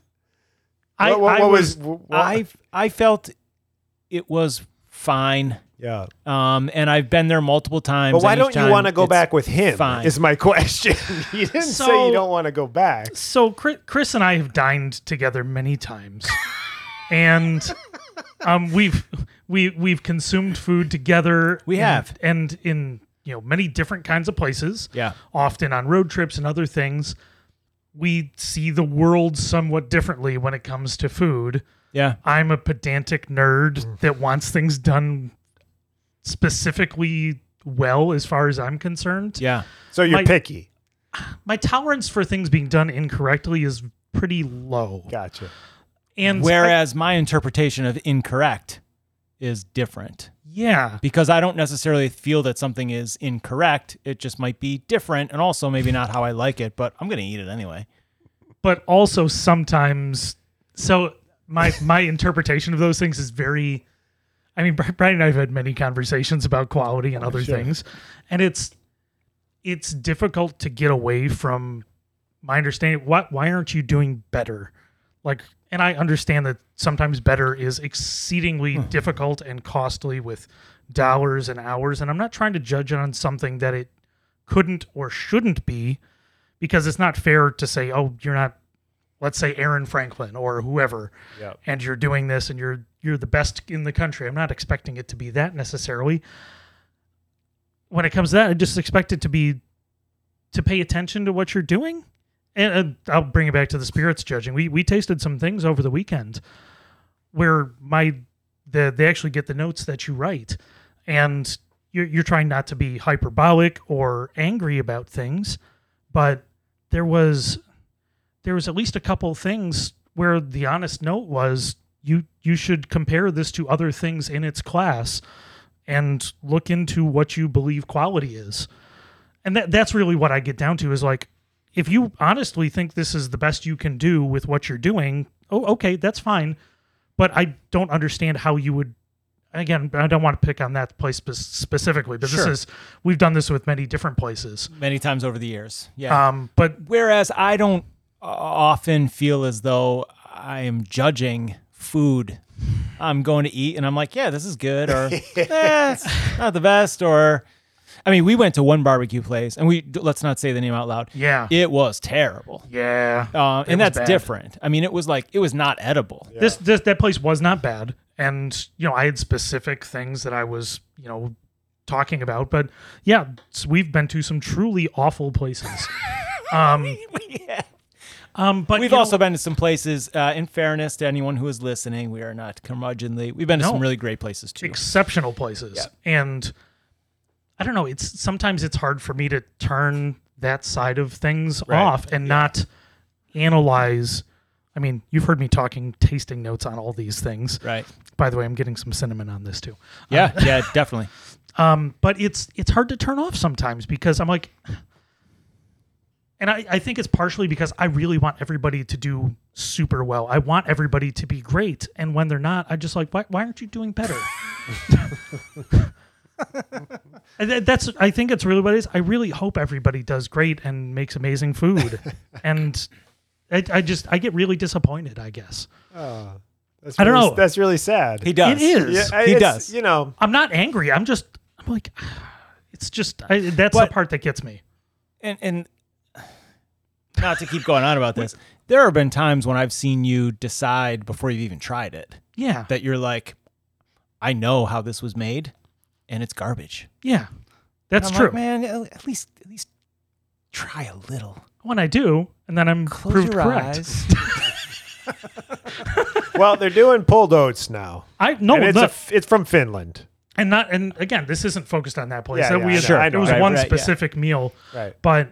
I, what, what, I what was, was? I I felt it was fine. yeah. Um, and I've been there multiple times. But why don't you want to go back with him? fine. Is my question. you didn't say you don't want to go back. so Chris, and I have dined together many times, and um, we've we we've consumed food together. We and- have. and in you know many different kinds of places. Yeah. often on road trips and other things. We see the world somewhat differently when it comes to food. Yeah. I'm a pedantic nerd mm. that wants things done specifically well as far as I'm concerned. Yeah. So you're My- picky. My tolerance for things being done incorrectly is pretty low. Gotcha. And I- Whereas my interpretation of incorrect is different yeah, because I don't necessarily feel that something is incorrect. It just might be different and also maybe not how I like it, but I'm going to eat it anyway. but also sometimes so my my interpretation of those things is very I mean Brian and I have had many conversations about quality and other sure. things and it's it's difficult to get away from my understanding what why aren't you doing better like and I understand that sometimes better is exceedingly hmm. difficult and costly with dollars and hours and I'm not trying to judge on something that it couldn't or shouldn't be because it's not fair to say, oh, you're not, let's say Aaron Franklin or whoever, Yep. and you're doing this and you're you're the best in the country. I'm not expecting it to be that necessarily. When it comes to that, I just expect it to be to pay attention to what you're doing. And uh, I'll bring it back to the spirits judging. We we tasted some things over the weekend where my the they actually get the notes that you write, and you're you're trying not to be hyperbolic or angry about things, but there was there was at least a couple things where the honest note was you you should compare this to other things in its class and look into what you believe quality is. And that that's really what I get down to is like if you honestly think this is the best you can do with what you're doing, oh okay, that's fine. But I don't understand how you would again, I don't want to pick on that place specifically, but Sure. this is we've done this with many different places. Many times over the years. Yeah. Um, but Whereas I don't uh, often feel as though I am judging food. I'm going to eat and I'm like, yeah, this is good, or eh, it's not the best, or I mean, we went to one barbecue place and we let's not say the name out loud. yeah, It was terrible, yeah. uh, and was that's bad. different. I mean, it was like it was not edible. This, this that place was not bad, and you know I had specific things that I was you know talking about, but yeah, s- we've been to some truly awful places. um, yeah. um, but We've you know, also been to some places. Uh, in fairness to anyone who is listening, we are not curmudgeonly. We've been to No. some really great places too. exceptional places, Yeah. and I don't know. It's sometimes it's hard for me to turn that side of things Right. off and not analyze. I mean, you've heard me talking tasting notes on all these things. right? By the way, I'm getting some cinnamon on this too. Yeah, yeah, definitely. Um, but it's it's hard to turn off sometimes because I'm like, and I, I think it's partially because I really want everybody to do super well. I want everybody to be great, and when they're not, I just like, why, why aren't you doing better? And th- That's I think it's really what it is. I really hope everybody does great and makes amazing food, and I, I just I get really disappointed. I guess Oh, that's I don't know. That's really sad. He does. It is. Yeah, He does. You know, I'm not angry. I'm just I'm like it's just I, that's But- the part that gets me. and and not to keep going on about this, there have been times when I've seen you decide before you've even tried it Yeah, that you're like, I know how this was made, and it's garbage. yeah, that's true. like, man. At least at least try a little. when I do, and then I'm Close proved your correct. eyes. well, they're doing pulled oats now. I no, and it's, no a f it's from Finland. and not and again, this isn't focused on that place. Yeah, That yeah, we I had, know, Sure. I know. it was Right, one right, yeah. specific meal, Right. but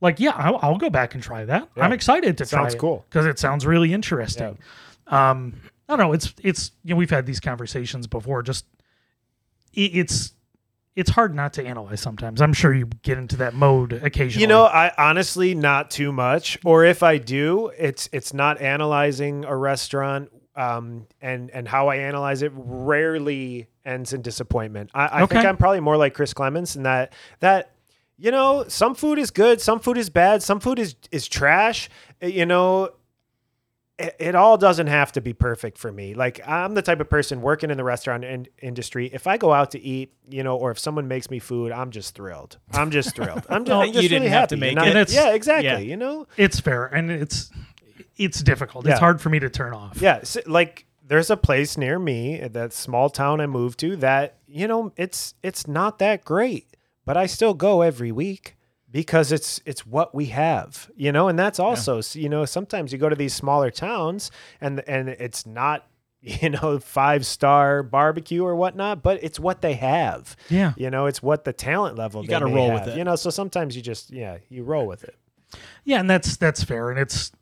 like yeah, I'll, I'll go back and try that. Yeah. I'm excited to try. It. Sounds try cool. because it sounds really interesting. Um, I don't know. It's it's you know we've had these conversations before. Just it, it's it's hard not to analyze sometimes. I'm sure you get into that mode occasionally. You know, I honestly not too much. Or if I do, it's it's not analyzing a restaurant. Um, and and how I analyze it rarely ends in disappointment. I, I think I'm probably more like Chris Clemens in that that you know some food is good, some food is bad, some food is is trash. You know, it, it all doesn't have to be perfect for me. Like I'm the type of person working in the restaurant in, industry. If I go out to eat, you know, or if someone makes me food, I'm just thrilled. I'm just thrilled. I'm just, No, I'm just you didn't really have to happy. make You're it. not- And it's- yeah, exactly. yeah. You know, it's fair and it's it's difficult. It's Yeah. hard for me to turn off. yeah. s like there's a place near me, that small town I moved to, that you know, it's it's not that great, but I still go every week because it's it's what we have, you know, and that's also s you know sometimes you go to these smaller towns and and it's not you know five star barbecue or whatnot, but it's what they have. Yeah. You know, it's what the talent level You gotta roll with it. You know, so sometimes you just yeah you roll with it. Yeah, and that's that's fair, and it's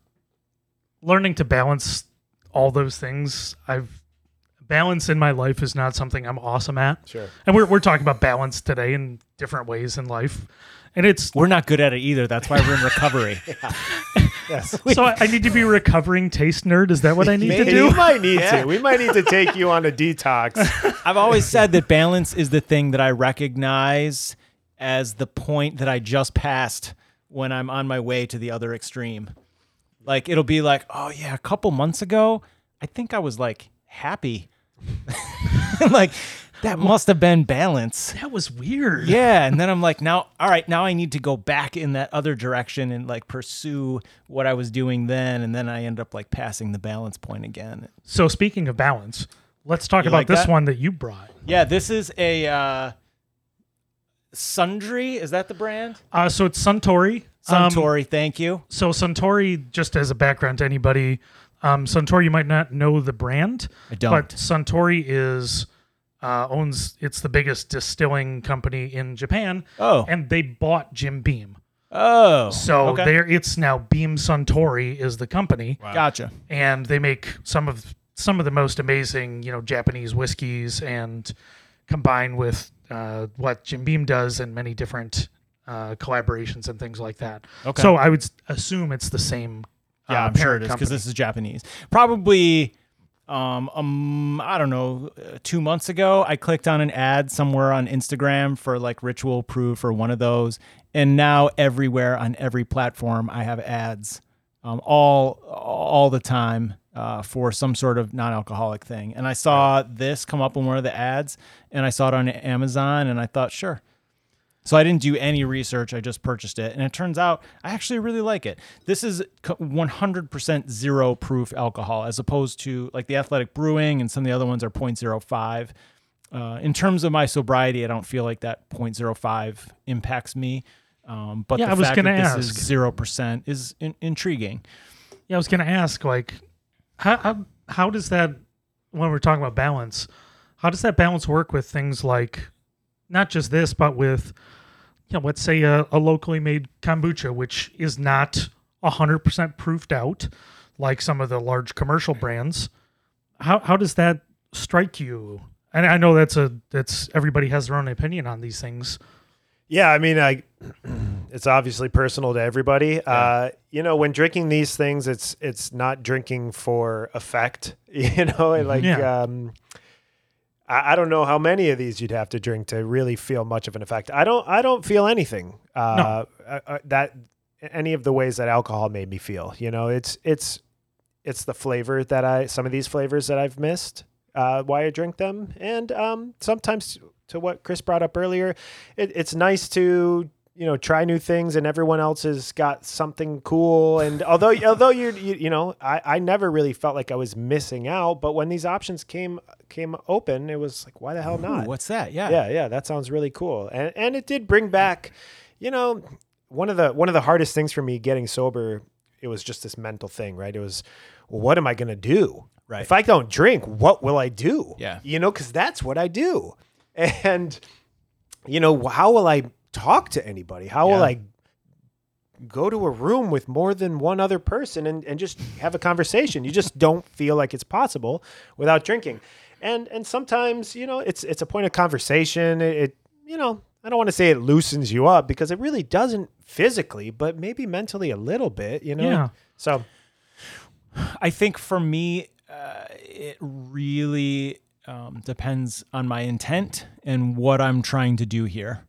learning to balance all those things. I've balance in my life is not something I'm awesome at, Sure. and we're we're talking about balance today in different ways in life, and it's We're not good at it either. That's why we're in recovery. Yes. so I, I need to be a recovering taste nerd. Is that what I need to do? we might need Yeah. to. We might need to take you on a detox. I've always said that balance is the thing that I recognize as the point that I just passed when I'm on my way to the other extreme. Like it'll be like, oh yeah, a couple months ago, I think I was like happy. like that must have been balance. That was weird. Yeah, and then I'm like, now, all right, now I need to go back in that other direction and like pursue what I was doing then, and then I end up like passing the balance point again. So speaking of balance, let's talk You about like this that? one that you brought. Yeah, this is a uh, Sundry. Is that the brand? Uh, so it's Suntory. Um, Suntory. thank you. so Suntory, just as a background to anybody, um, Suntory, you might not know the brand. I don't. But Suntory is uh, owns it's the biggest distilling company in Japan, Oh, and they bought Jim Beam. oh. So okay. there, it's now Beam Suntory is the company, Gotcha. and they make some of some of the most amazing you know Japanese whiskeys, and combined with uh, what Jim Beam does and many different uh, collaborations and things like that. Okay. So I would s- assume it's the same. Yeah, uh, I'm sure it is because this is Japanese. Probably, um, um, I don't know, uh, two months ago, I clicked on an ad somewhere on Instagram for like ritual proof or one of those, and now everywhere on every platform, I have ads, um, all all the time. Uh, for some sort of non-alcoholic thing, and I saw this come up in one of the ads, and I saw it on Amazon, and I thought, sure, so I didn't do any research. I just purchased it, and it turns out I actually really like it. This is 100% zero proof alcohol, as opposed to like the Athletic Brewing and some of the other ones are 0.05. Uh, in terms of my sobriety, I don't feel like that 0.05 impacts me. Um, but Yeah, the I was fact gonna that this ask. is zero percent is in- intriguing. Yeah, I was going to ask, like, how, how how does that when we're talking about balance, how does that balance work with things like not just this, but with you know, let's say a, a locally made kombucha, which is not hundred percent proofed out, like some of the large commercial brands. How how does that strike you? And I know that's a that's everybody has their own opinion on these things. Yeah, I mean, I, it's obviously personal to everybody. Uh, you know, when drinking these things, it's it's not drinking for effect. You know, like Yeah. um, I, I don't know how many of these you'd have to drink to really feel much of an effect. I don't. I don't feel anything. Uh, uh, uh, that any of the ways that alcohol made me feel. You know, it's it's it's the flavor that I some of these flavors that I've missed uh, why I drink them, and um, sometimes to what Chris brought up earlier, it, it's nice to you know try new things and everyone else has got something cool and although although you you know I, I never really felt like I was missing out but when these options came came open it was like why the hell not Ooh, what's that? Yeah. yeah yeah that sounds really cool and and it did bring back you know one of the one of the hardest things for me getting sober it was just this mental thing right it was well, what am I gonna do Right. if I don't drink what will I do Yeah. you know because that's what I do and you know how will I talk to anybody how will I go to a room with more than one other person and, and just have a conversation. You just don't feel like it's possible without drinking. And and sometimes, you know, it's it's a point of conversation. It, it you know, I don't want to say it loosens you up because it really doesn't physically, but maybe mentally a little bit, you know. Yeah. So I think for me, uh, it really um, depends on my intent and what I'm trying to do here.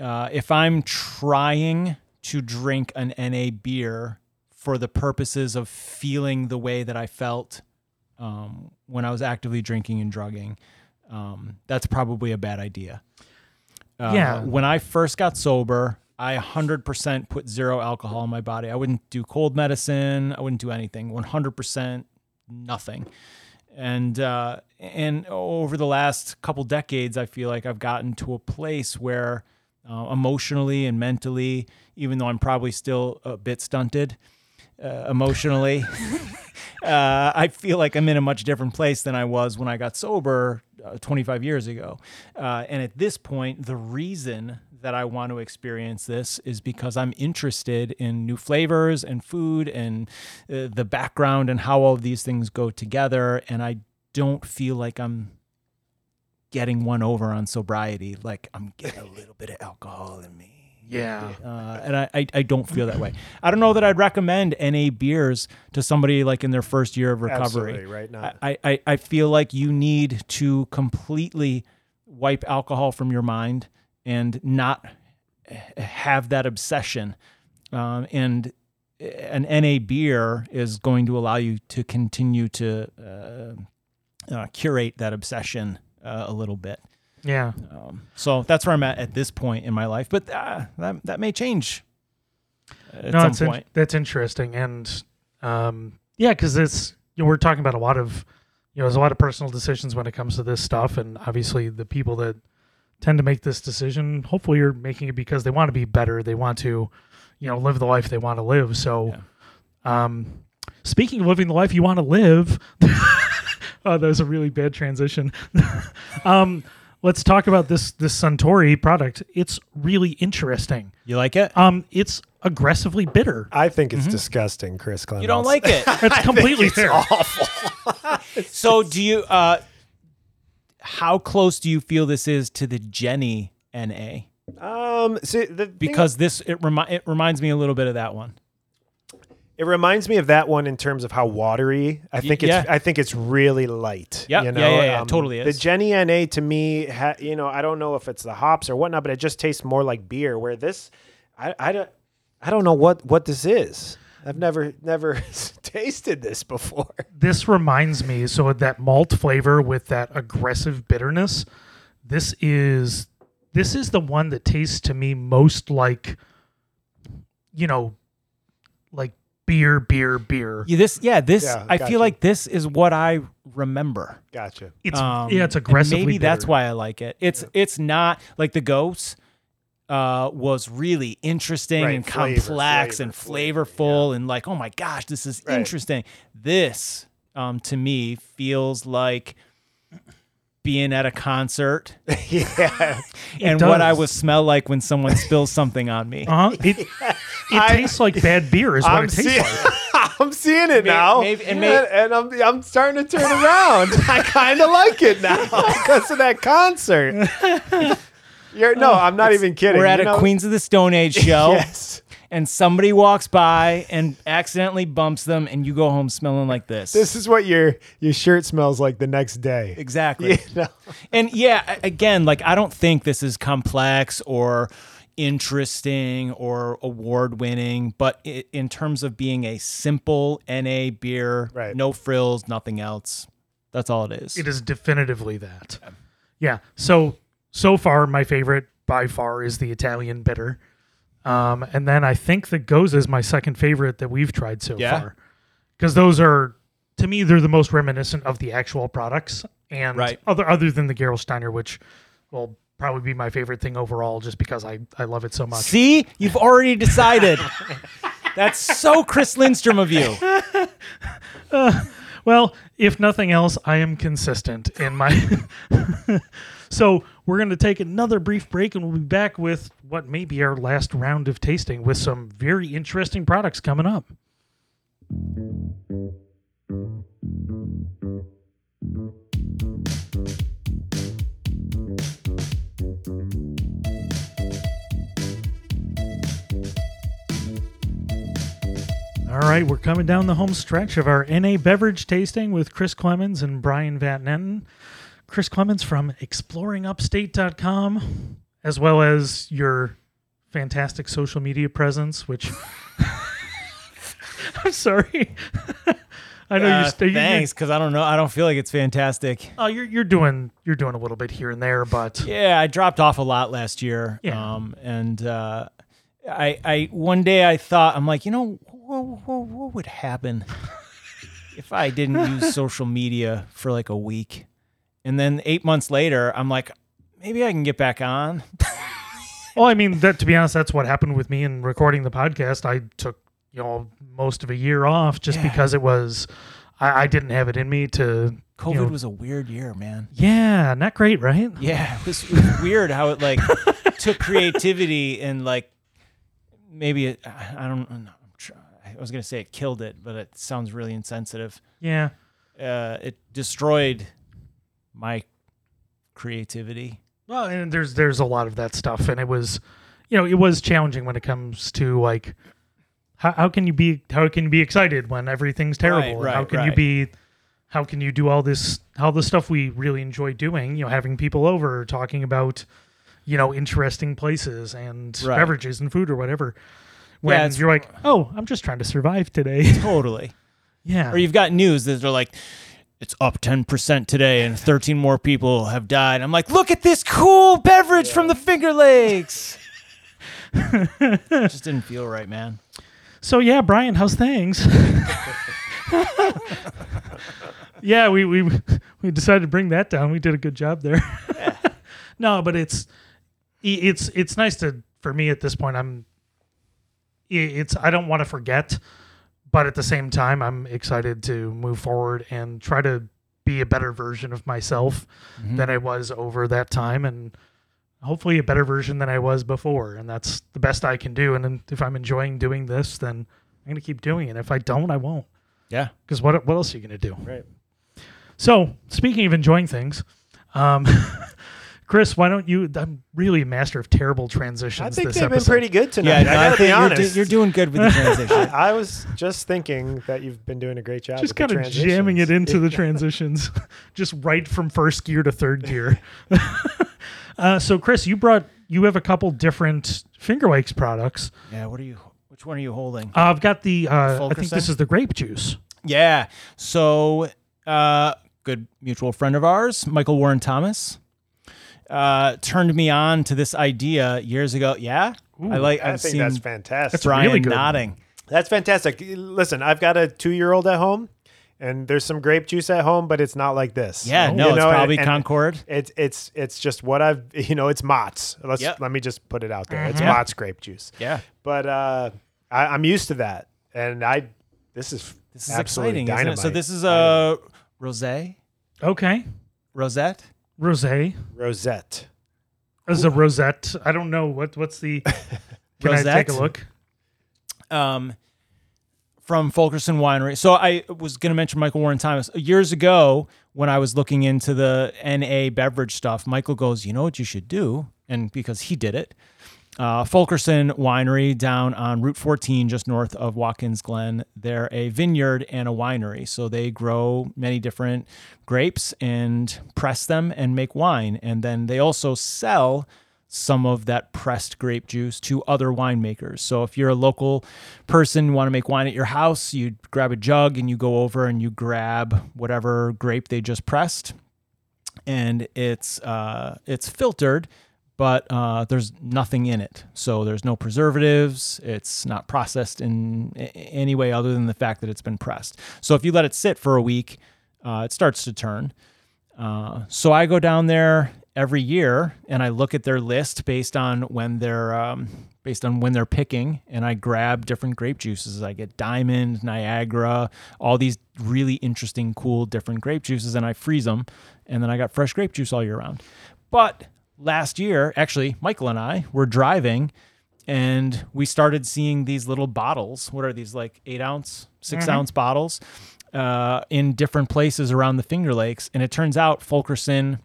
Uh, if I'm trying to drink an NA beer for the purposes of feeling the way that I felt um, when I was actively drinking and drugging, um, that's probably a bad idea. Uh, Yeah. When I first got sober, I 100% put zero alcohol in my body. I wouldn't do cold medicine. I wouldn't do anything. 100% nothing. And uh, and over the last couple decades, I feel like I've gotten to a place where uh, emotionally and mentally, even though I'm probably still a bit stunted uh, emotionally, uh, I feel like I'm in a much different place than I was when I got sober uh, 25 years ago. Uh, and at this point, the reason that I want to experience this is because I'm interested in new flavors and food and uh, the background and how all of these things go together. And I don't feel like I'm getting one over on sobriety. Like I'm getting a little bit of alcohol in me. Yeah. Uh, and I, I, I don't feel that way. I don't know that I'd recommend NA beers to somebody like in their first year of recovery. absolutely right now. I, I, I feel like you need to completely wipe alcohol from your mind and not have that obsession. Um, and an NA beer is going to allow you to continue to uh, uh, curate that obsession uh, a little bit. Yeah. Um, so that's where I'm at at this point in my life, but uh, that that may change no, it's in- that's interesting, and um, yeah, because it's you know, we're talking about a lot of you know there's a lot of personal decisions when it comes to this stuff, and obviously the people that tend to make this decision, hopefully, you're making it because they want to be better, they want to you know live the life they want to live. So, um, speaking of living the life you want to live, oh, that was a really bad transition. um, let's talk about this this Suntory product. It's really interesting. You like it? Um, it's aggressively bitter. I think it's disgusting, Chris Clemens. You don't like it? That's completely fair. so do you? Uh, how close do you feel this is to the Genny NA? Um, see, the thing- Because this it remi- it reminds me a little bit of that one. It reminds me of that one in terms of how watery. I think it's. I think it's really light. Yep, you yeah, know? yeah, yeah, um, totally The is. Genny Na to me, ha, you know, I don't know if it's the hops or whatnot, but it just tastes more like beer. Where this, I, I don't, I don't know what what this is. I've never never tasted this before. This reminds me so that malt flavor with that aggressive bitterness. This is this is the one that tastes to me most like you know like beer beer beer. Yeah, this yeah this Yeah, I gotcha. feel like this is what I remember. Gotcha. It's Um, yeah, it's and aggressively Maybe that's why I like it. It's it's not like the goses uh, was really interesting Right, and flavor, complex flavor, and flavor, flavorful and like oh my gosh this is Right. interesting. This um, to me feels like being at a concert yeah. and what I does. would smell like when someone spills something on me. Uh-huh. It, it I- tastes like bad beer is what I'm it tastes seeing, like. I'm seeing it May- now, maybe- and and, may- and I'm I'm starting to turn around. I kind of like it now because of that concert. You're, no, I'm not even kidding. We're at You a know- Queens of the Stone Age show. Yes. And somebody walks by and accidentally bumps them, and you go home smelling like this. This is what your your shirt smells like the next day. exactly. You know? And yeah, again, like I don't think this is complex or interesting or award winning, but i in terms of being a simple NA beer, Right. no frills, nothing else. That's all it is. It is definitively that. Yeah. So so far, my favorite by far is the Italian bitter, um, and then I think the Gose is my second favorite that we've tried so Yeah. far, because those are to me they're the most reminiscent of the actual products, and Right. other other than the Gerolsteiner, which will probably be my favorite thing overall, just because I I love it so much. See, you've already decided. That's so Chris Lindstrom of you. Well, if nothing else, I am consistent in my. so we're going to take another brief break, and we'll be back with what may be our last round of tasting with some very interesting products coming up. All right, we're coming down the home stretch of our NA beverage tasting with Chris Clemens and Brian Van Etten. Chris Clemens from exploringupstate.com, as well as your fantastic social media presence, which I'm sorry. I know Uh, you're, st- thanks, because I don't know. I don't feel like it's fantastic. Oh, you're you're doing you're doing a little bit here and there, but Yeah, I dropped off a lot last year. Yeah. Um, and uh, I, I one day I thought I'm like, you know, what, what, what would happen if I didn't use social media for like a week, and then eight months later, I'm like, maybe I can get back on. Well, I mean, that to be honest, that's what happened with me in recording the podcast. I took you know most of a year off just Yeah. because it was I, I didn't have it in me to. COVID you know- was a weird year, man. Yeah, not great, right? Yeah, it was, it was weird how it like took creativity and like maybe it, I don't know. I was gonna say it killed it, but it sounds really insensitive. Yeah, uh, it destroyed my creativity. Well, and there's there's a lot of that stuff, and it was, you know, it was challenging when it comes to like, how, how can you be how can you be excited when everything's terrible? Right, right, how can you be, how can you do all this all the stuff we really enjoy doing? You know, having people over, talking about, you know, interesting places and Right. beverages and food or whatever. When it's- you're like, oh, I'm just trying to survive today. Totally. yeah. or you've got news that they're like, it's up 10% today and 13 more people have died. I'm like, look at this cool beverage from the Finger Lakes. It just didn't feel right, man. So yeah, Brian, how's things? yeah, we we we decided to bring that down. We did a good job there. no, but it's it's it's nice to for me at this point. I'm it's I don't want to forget, but at the same time, I'm excited to move forward and try to be a better version of myself than I was over that time, and hopefully a better version than I was before. And that's the best I can do. And if I'm enjoying doing this, then I'm gonna keep doing it. If I don't, I won't. Yeah. Because what what else are you gonna do? Right. So speaking of enjoying things, um, Chris, why don't you? I'm really a master of terrible transitions. I think this they've episode. been pretty good tonight. Yeah, I no, I gotta think be you're, do- honest. you're doing good with the transition. I was just thinking that you've been doing a great job. Just kind of jamming it into the transitions, just right from first gear to third gear. uh, so, Chris, you brought you have a couple different Finger Lakes products. yeah, what are you, which one are you holding? Uh, I've got the uh, I think this is the grape juice. Yeah. So, uh, good mutual friend of ours, Michael Warren Thomas, uh, turned me on to this idea years ago. Yeah. I like, I I've think seen that's fantastic. That's Brian really good. nodding. That's fantastic. Listen, I've got a two-year-old at home, and there's some grape juice at home, but it's not like this. Yeah. No, it's know, and- probably and Concord. It's it's it's just what I've you know it's Mott's. Let's Yep. let me just put it out there. It's Yeah. Mott's grape juice. Yeah. But uh, I, I'm used to that, and I this is This is absolutely exciting, isn't dynamite. it? So this is a rosé, Okay, rosette. Rosé. Rosette. As a rosette. I don't know what what's the. Can I take a look? um, from Fulkerson Winery. So I was going to mention Michael Warren Thomas years ago when I was looking into the NA beverage stuff. Michael goes, "You know what you should do?" And because he did it, uh, Fulkerson Winery down on Route 14, just north of Watkins Glen. They're a vineyard and a winery. So they grow many different grapes and press them and make wine. And then they also sell some of that pressed grape juice to other winemakers. So if you're a local person, want to make wine at your house, you grab a jug and you go over and you grab whatever grape they just pressed, and it's uh, it's filtered, but uh, there's nothing in it. So there's no preservatives. It's not processed in any way other than the fact that it's been pressed. So if you let it sit for a week, uh, it starts to turn. Uh, so I go down there every year and I look at their list based on when they're um, based on when they're picking and I grab different grape juices. I get Diamond, Niagara, all these really interesting, cool, different grape juices and I freeze them and then I got fresh grape juice all year round. But last year, actually, Michael and I were driving and we started seeing these little bottles. What are these like eight ounce, 6 ounce bottles uh, in different places around the Finger Lakes? And it turns out Fulkerson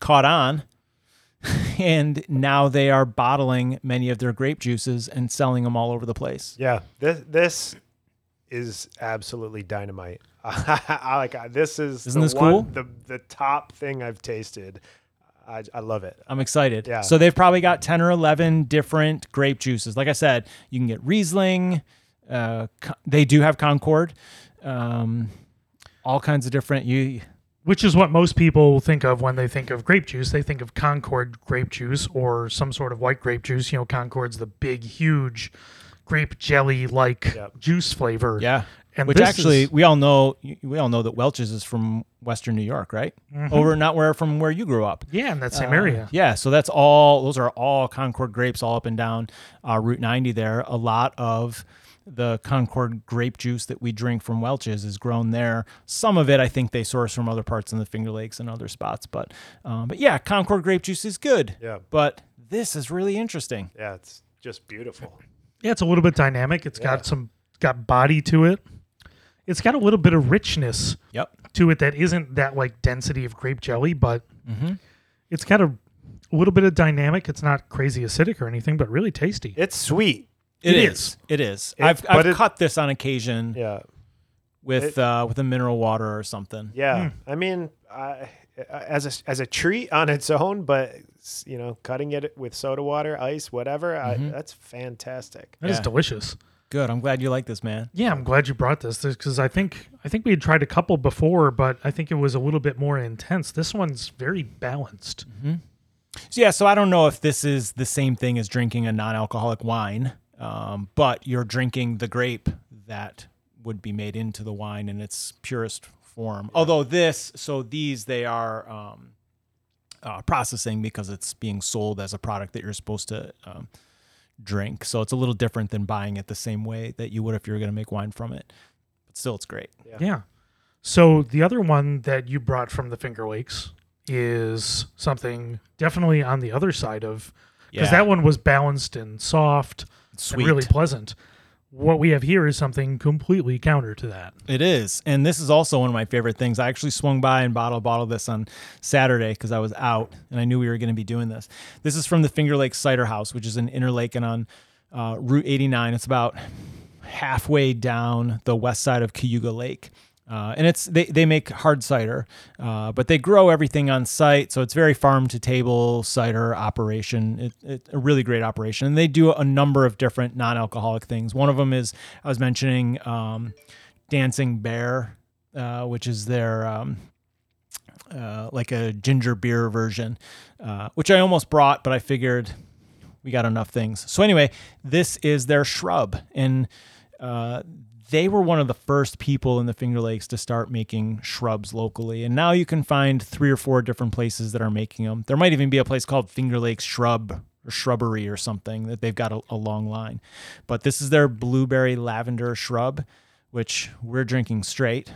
caught on and now they are bottling many of their grape juices and selling them all over the place. Yeah, this this is absolutely dynamite. I like this is Isn't this one, cool? The the top thing I've tasted. I, I love it. I'm excited. Yeah. So they've probably got 10 or 11 different grape juices. Like I said, you can get Riesling. Uh, they do have Concord. Um, all kinds of different. You Which is what most people think of when they think of grape juice. They think of Concord grape juice or some sort of white grape juice. You know, Concord's the big, huge grape jelly like Yep. juice flavor. yeah. And Which actually is- we all know. We all know that Welch's is from Western New York, right? Over not where from where you grew up. yeah, in that same Uh, area. Yeah, so that's all. Those are all Concord grapes, all up and down uh, Route 90. There, a lot of the Concord grape juice that we drink from Welch's is grown there. Some of it, I think, they source from other parts in the Finger Lakes and other spots. But, um, but yeah, Concord grape juice is good. Yeah. But this is really interesting. Yeah, it's just beautiful. Yeah, it's a little bit dynamic. It's Yeah. got some got body to it. It's got a little bit of richness Yep. to it that isn't that like density of grape jelly, but Mhm. it's got a, a little bit of dynamic. It's not crazy acidic or anything, but really tasty. It's sweet. It It is. is. It is. It- I've, but I've it- cut this on occasion Yeah, with it- uh, with a mineral water or something. yeah. I mean, I, as a as a treat on its own, but you know, cutting it with soda water, ice, whatever. I, that's fantastic. That is Yeah. delicious. Good. I'm glad you like this, man. Yeah, I'm glad you brought this because I think I think we had tried a couple before, but I think it was a little bit more intense. This one's very balanced. So yeah, so I don't know if this is the same thing as drinking a non-alcoholic wine, um, but you're drinking the grape that would be made into the wine in its purest form. Although this, so these they are um, uh, processing because it's being sold as a product that you're supposed to um, drink. So it's a little different than buying it the same way that you would if you were going to make wine from it. But still, it's great. Yeah. So the other one that you brought from the Finger Lakes is something definitely on the other side of because that one was balanced and soft sweet. and really pleasant. What we have here is something completely counter to that. It is. And this is also one of my favorite things. I actually swung by and bottle bottled this on Saturday because I was out and I knew we were going to be doing this. This is from the Finger Lake Cider House, which is in Interlaken on uh, Route 89. It's about halfway down the west side of Cayuga Lake. Uh, and it's they, they make hard cider, uh, but they grow everything on site, so it's very farm to table cider operation. It, a really great operation, and they do a number of different non-alcoholic things. One of them is I was mentioning um, Dancing Bear, uh, which is their um, uh, like a ginger beer version, uh, which I almost brought, but I figured we got enough things. So anyway, this is their shrub, and uh, they were one of the first people in the Finger Lakes to start making shrubs locally. And now you can find three or four different places that are making them. There might even be a place called Finger Lakes Shrub or Shrubbery or something that they've got a, a long line. But this is their blueberry lavender shrub, which we're drinking straight.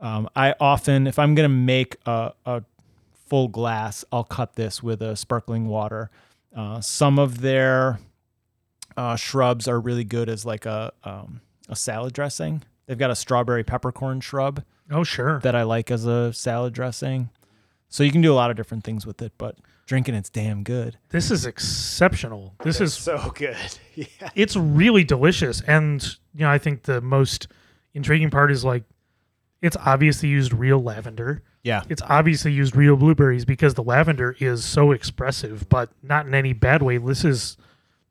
Um, I often, if I'm going to make a, a full glass, I'll cut this with a sparkling water. Uh, some of their uh, shrubs are really good as like a um, a salad dressing. They've got a strawberry peppercorn shrub Oh, sure. that I like as a salad dressing. So you can do a lot of different things with it, but drinking it's damn good. This is exceptional. This It's is so good. Yeah. it's really delicious and you know i think the most intriguing part is like it's obviously used real lavender Yeah. it's obviously used real blueberries because the lavender is so expressive but not in any bad way this is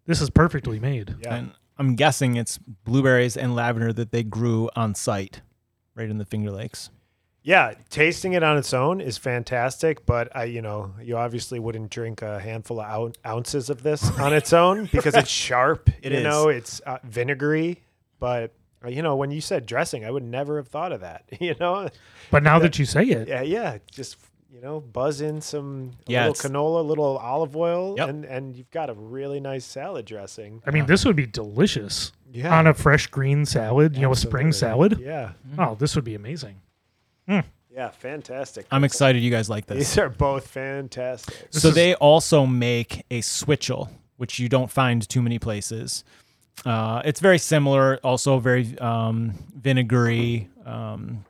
this is perfectly made Yeah. And I'm guessing it's blueberries and lavender that they grew on site right in the Finger Lakes. Yeah, tasting it on its own is fantastic, but I, you know, you obviously wouldn't drink a handful of ou- ounces of this on its own because it's sharp. It you is. know, it's uh, vinegary, but uh, you know, when you said dressing, I would never have thought of that. You know, but now that you say it yeah, yeah, just you know, buzz in some a Yeah, little it's- canola, little olive oil, Yep. and and you've got a really nice salad dressing. i mean this would be delicious Yeah, on a fresh green salad you know a spring salad Yeah, oh this would be amazing yeah, fantastic. I'm excited you guys like this. These are both fantastic. So is- they also make a switchel, which you don't find too many places. Uh, it's very similar, also very um, vinegary. Um,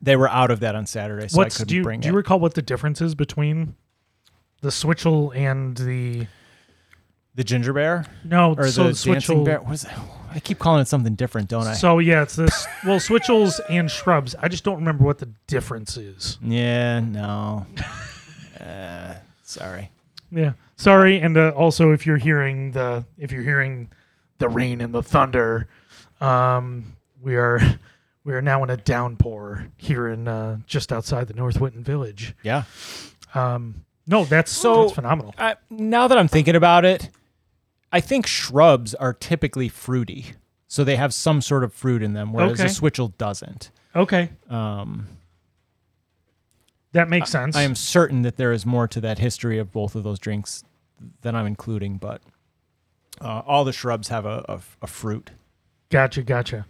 they were out of that on Saturday, so I couldn't do you, bring do it. you recall what the difference is between the switchel and the the ginger beer no or so the the switchel bear? What is it? I keep calling it something different, don't I? So yeah, it's this. Well, switchels and shrubs. I just don't remember what the difference is. yeah, no. uh, sorry. Yeah, sorry. And uh, also, if you're hearing the if you're hearing the rain and the thunder, um, we are we are now in a downpour here in uh, just outside the North Winton Village. Yeah. Um, no, that's So- that's phenomenal. I, now that I'm thinking about it, I think shrubs are typically fruity, so they have some sort of fruit in them, whereas Okay. a switchel doesn't. Okay, Um, that makes sense. I am certain that there is more to that history of both of those drinks than I'm including, but uh, all the shrubs have a, a, a fruit. Gotcha, gotcha.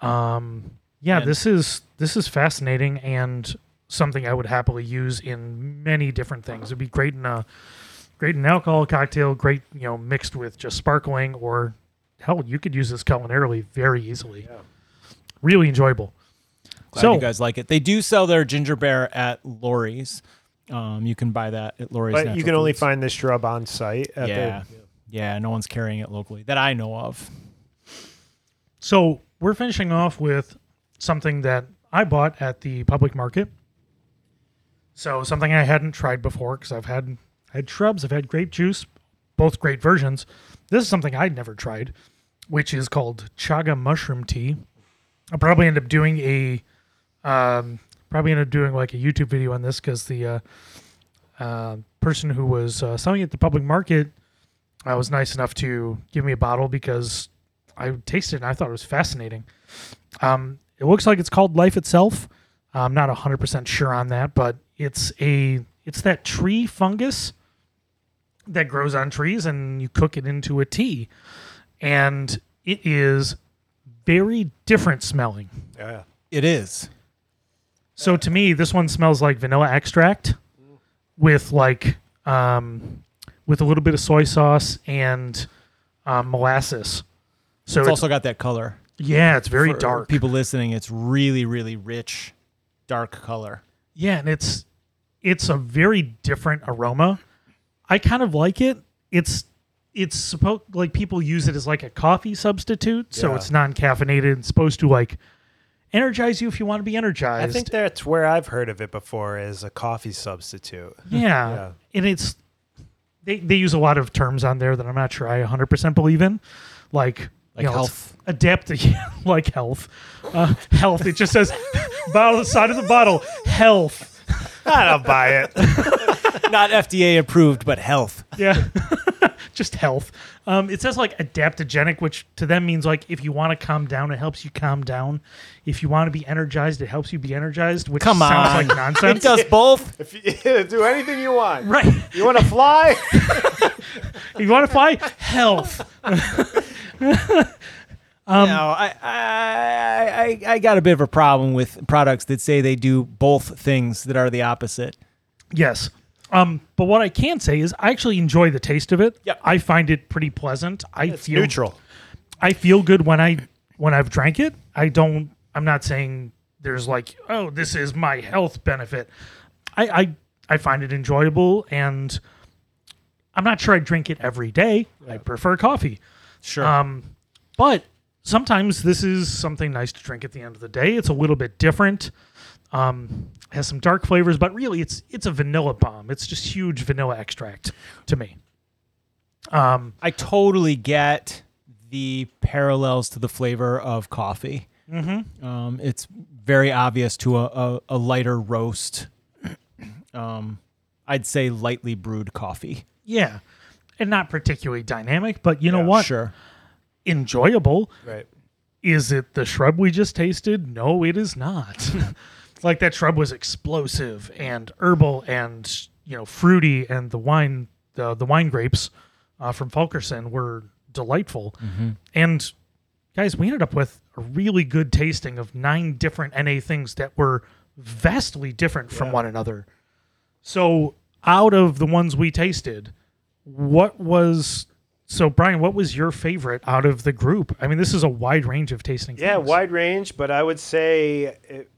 Um, yeah, And- this is this is fascinating and something I would happily use in many different things. It'd be great in a great in an alcohol cocktail, great you know mixed with just sparkling, or hell, you could use this culinarily very easily. Yeah. Really enjoyable. Glad So- you guys like it. They do sell their ginger beer at Lori's. Um, you can buy that at Lori's. But you Natural can only Foods. find this shrub on site. At Yeah. The, Yeah, no one's carrying it locally that I know of. So we're finishing off with something that I bought at the public market. So something I hadn't tried before because I've had I had shrubs, I've had grape juice, both great versions. This is something I'd never tried, which is called chaga mushroom tea. I'll probably end up doing a um, probably end up doing like a YouTube video on this because the uh, uh, person who was uh, selling it at the public market uh, was nice enough to give me a bottle because I tasted it and I thought it was fascinating. Um, it looks like it's called Life Itself. I'm not 100% sure on that, but it's a it's that tree fungus that grows on trees and you cook it into a tea. And it is very different smelling. yeah. It is. So to me, this one smells like vanilla extract with like um, with a little bit of soy sauce and um, molasses. So It's it's, also got that color. Yeah, it's very For dark. People listening, it's really, really rich, dark color. Yeah, and it's it's a very different aroma. I kind of like it. It's it's supposed like people use it as like a coffee substitute, so Yeah. it's non-caffeinated. It's supposed to like energize you if you want to be energized. I think that's where I've heard of it before as a coffee substitute. yeah. Yeah. and it's they they use a lot of terms on there that I'm not sure I 100% believe in, like Like you health. it's adapt like health, uh, health. It just says bottle the side of the bottle health. I don't buy it. Not FDA approved, but health. Yeah. Just health. Um, it says like adaptogenic, which to them means like if you want to calm down, it helps you calm down. If you want to be energized, it helps you be energized, which Come sounds on. like nonsense It does both. If you do anything you want. Right. You want to fly? You want to fly, health. Um, no, I, I, I, I got a bit of a problem with products that say they do both things that are the opposite. Yes. Um, but what I can say is I actually enjoy the taste of it. Yep. I find it pretty pleasant. I It's feel neutral. I feel good when I when I've drank it. I don't. I'm not saying there's like, oh, this is my health benefit. I I, I find it enjoyable, and I'm not sure I drink it every day. I prefer coffee. Sure. Um, but sometimes this is something nice to drink at the end of the day. It's a little bit different. Um, has some dark flavors, but really it's it's a vanilla bomb. It's just huge vanilla extract to me. Um, I totally get the parallels to the flavor of coffee. Mm-hmm. Um, it's very obvious to a, a, a lighter roast. Um, I'd say lightly brewed coffee. yeah, and not particularly dynamic, but you know Yeah, what? Sure. Enjoyable. Right. Is it the shrub we just tasted? No, it is not. like that shrub was explosive and herbal and you know fruity, and the wine, the the wine grapes uh, from Fulkerson were delightful. And guys, we ended up with a really good tasting of nine different NA things that were vastly different from one another. So, out of the ones we tasted, what was so Brian? What was your favorite out of the group? I mean, this is a wide range of tasting. Yeah, things. wide range, but I would say it,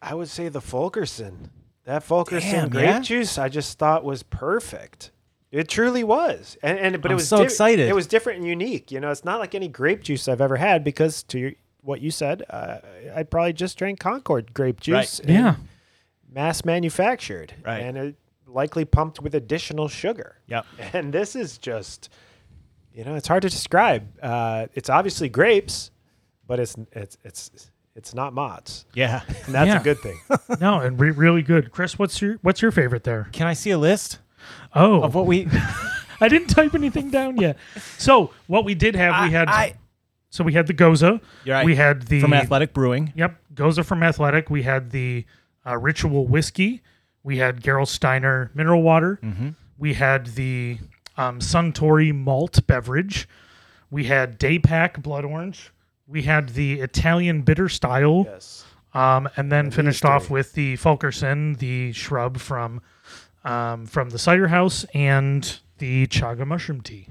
I would say the Fulkerson. That Fulkerson Damn, grape yeah? juice I just thought was perfect. It truly was. And and but I'm it was so excited. It was different and unique. You know, it's not like any grape juice I've ever had because to your, what you said, uh, I probably just drank Concord grape juice. and Yeah. Mass manufactured. Right. And it likely pumped with additional sugar. Yep. And this is just, you know, it's hard to describe. Uh, it's obviously grapes, but it's it's it's it's not Mott's, Yeah. and that's Yeah. a good thing. no, and re- really good. Chris, what's your what's your favorite there? Can I see a list Oh, of what we? I didn't type anything down yet. So what we did have, we had I- so we had the Gose. You're right. We had the from Athletic Brewing. Yep, Gose from Athletic. We had the uh, Ritual whiskey. We had Gerolsteiner mineral water. We had the um, Suntory malt beverage. We had Daypack blood orange. We had the Italian bitter style. yes. Um, and then finished off with the Fulkerson, the shrub from um, from the cider house, and the chaga mushroom tea.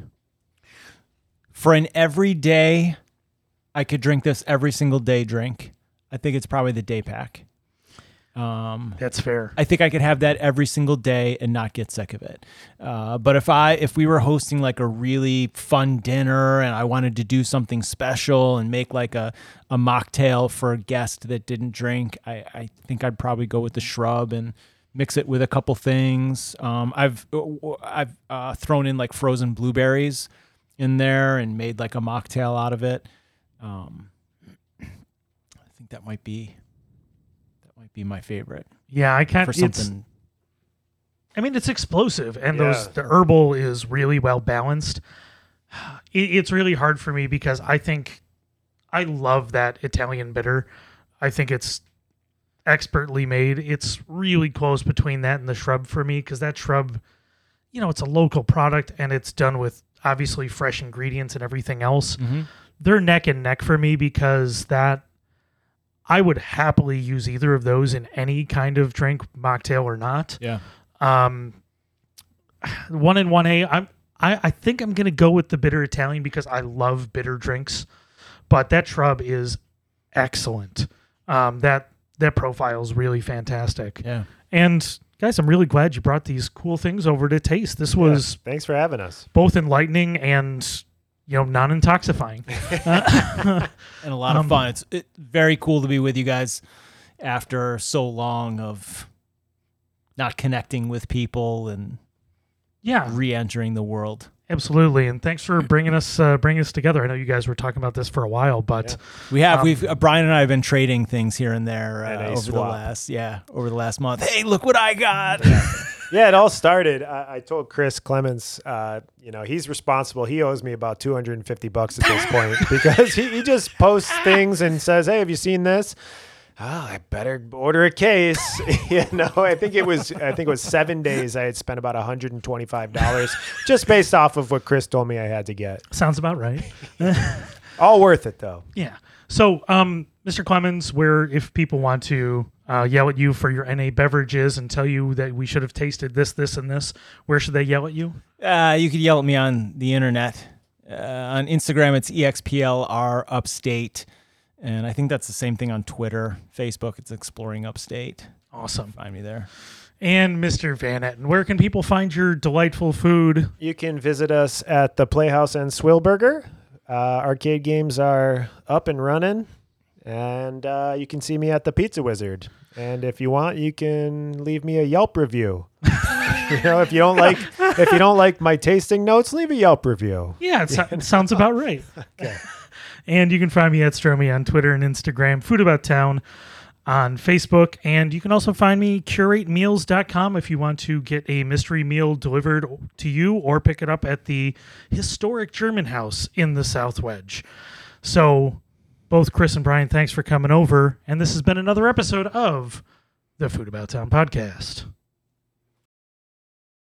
For an everyday, I could drink this every single day drink. I think it's probably the day pack. Um, That's fair. I think I could have that every single day and not get sick of it. Uh, but if I if we were hosting like a really fun dinner and I wanted to do something special and make like a, a mocktail for a guest that didn't drink, I, I think I'd probably go with the shrub and mix it with a couple things. Um, I've I've uh, thrown in like frozen blueberries in there and made like a mocktail out of it. Um, I think that might be be my favorite Yeah, I can't. for something. I mean, it's explosive, and Yeah. those the herbal is really well balanced. It, it's really hard for me because I think I love that Italian bitter. I think it's expertly made. It's really close between that and the shrub for me because that shrub, you know, it's a local product and it's done with obviously fresh ingredients and everything else. Mhm. They're neck and neck for me because that I would happily use either of those in any kind of drink, mocktail or not. Yeah. Um, one and one A. I'm. I, I think I'm gonna go with the bitter Italian because I love bitter drinks, but that shrub is excellent. Um, that that profile is really fantastic. Yeah. And guys, I'm really glad you brought these cool things over to taste. This was Yeah, thanks for having us. both enlightening and you know non-intoxifying. And a lot Um, of fun. It's it, very cool to be with you guys after so long of not connecting with people and yeah, re-entering the world. absolutely. And thanks for bringing us uh, bringing us together. I know you guys were talking about this for a while, but We have Um, we've uh, Brian and I have been trading things here and there uh, a over the last yeah over the last month. Hey, look what I got! Yeah, it all started. I, I told Chris Clemens, uh, you know, he's responsible. He owes me about 250 bucks at this point because he, he just posts things and says, "Hey, have you seen this?" Oh, I better order a case. you know, I think it was I think it was seven days. I had spent about 125 dollars just based off of what Chris told me I had to get. sounds about right. All worth it though. Yeah. So, um, Mr. Clemens, where if people want to uh, yell at you for your NA beverages and tell you that we should have tasted this, this, and this, where should they yell at you? Uh, you could yell at me on the internet. Uh, on Instagram, it's explr upstate, and I think that's the same thing on Twitter, Facebook. It's exploring upstate. Awesome. Find me there. And Mr. Van Etten, where can people find your delightful food? You can visit us at the Playhouse and Swillburger. Uh, arcade games are up and running, and uh, you can see me at the Pizza Wizard. And if you want, you can leave me a Yelp review. you know, if you don't like if you don't like my tasting notes, leave a Yelp review. Yeah, it, so- it sounds about right. And you can find me at Stromy on Twitter and Instagram, Food About Town on Facebook. And you can also find me curatemeals.com if you want to get a mystery meal delivered to you or pick it up at the historic German house in the South Wedge. So, both Chris and Brian, thanks for coming over. And this has been another episode of the Food About Town podcast.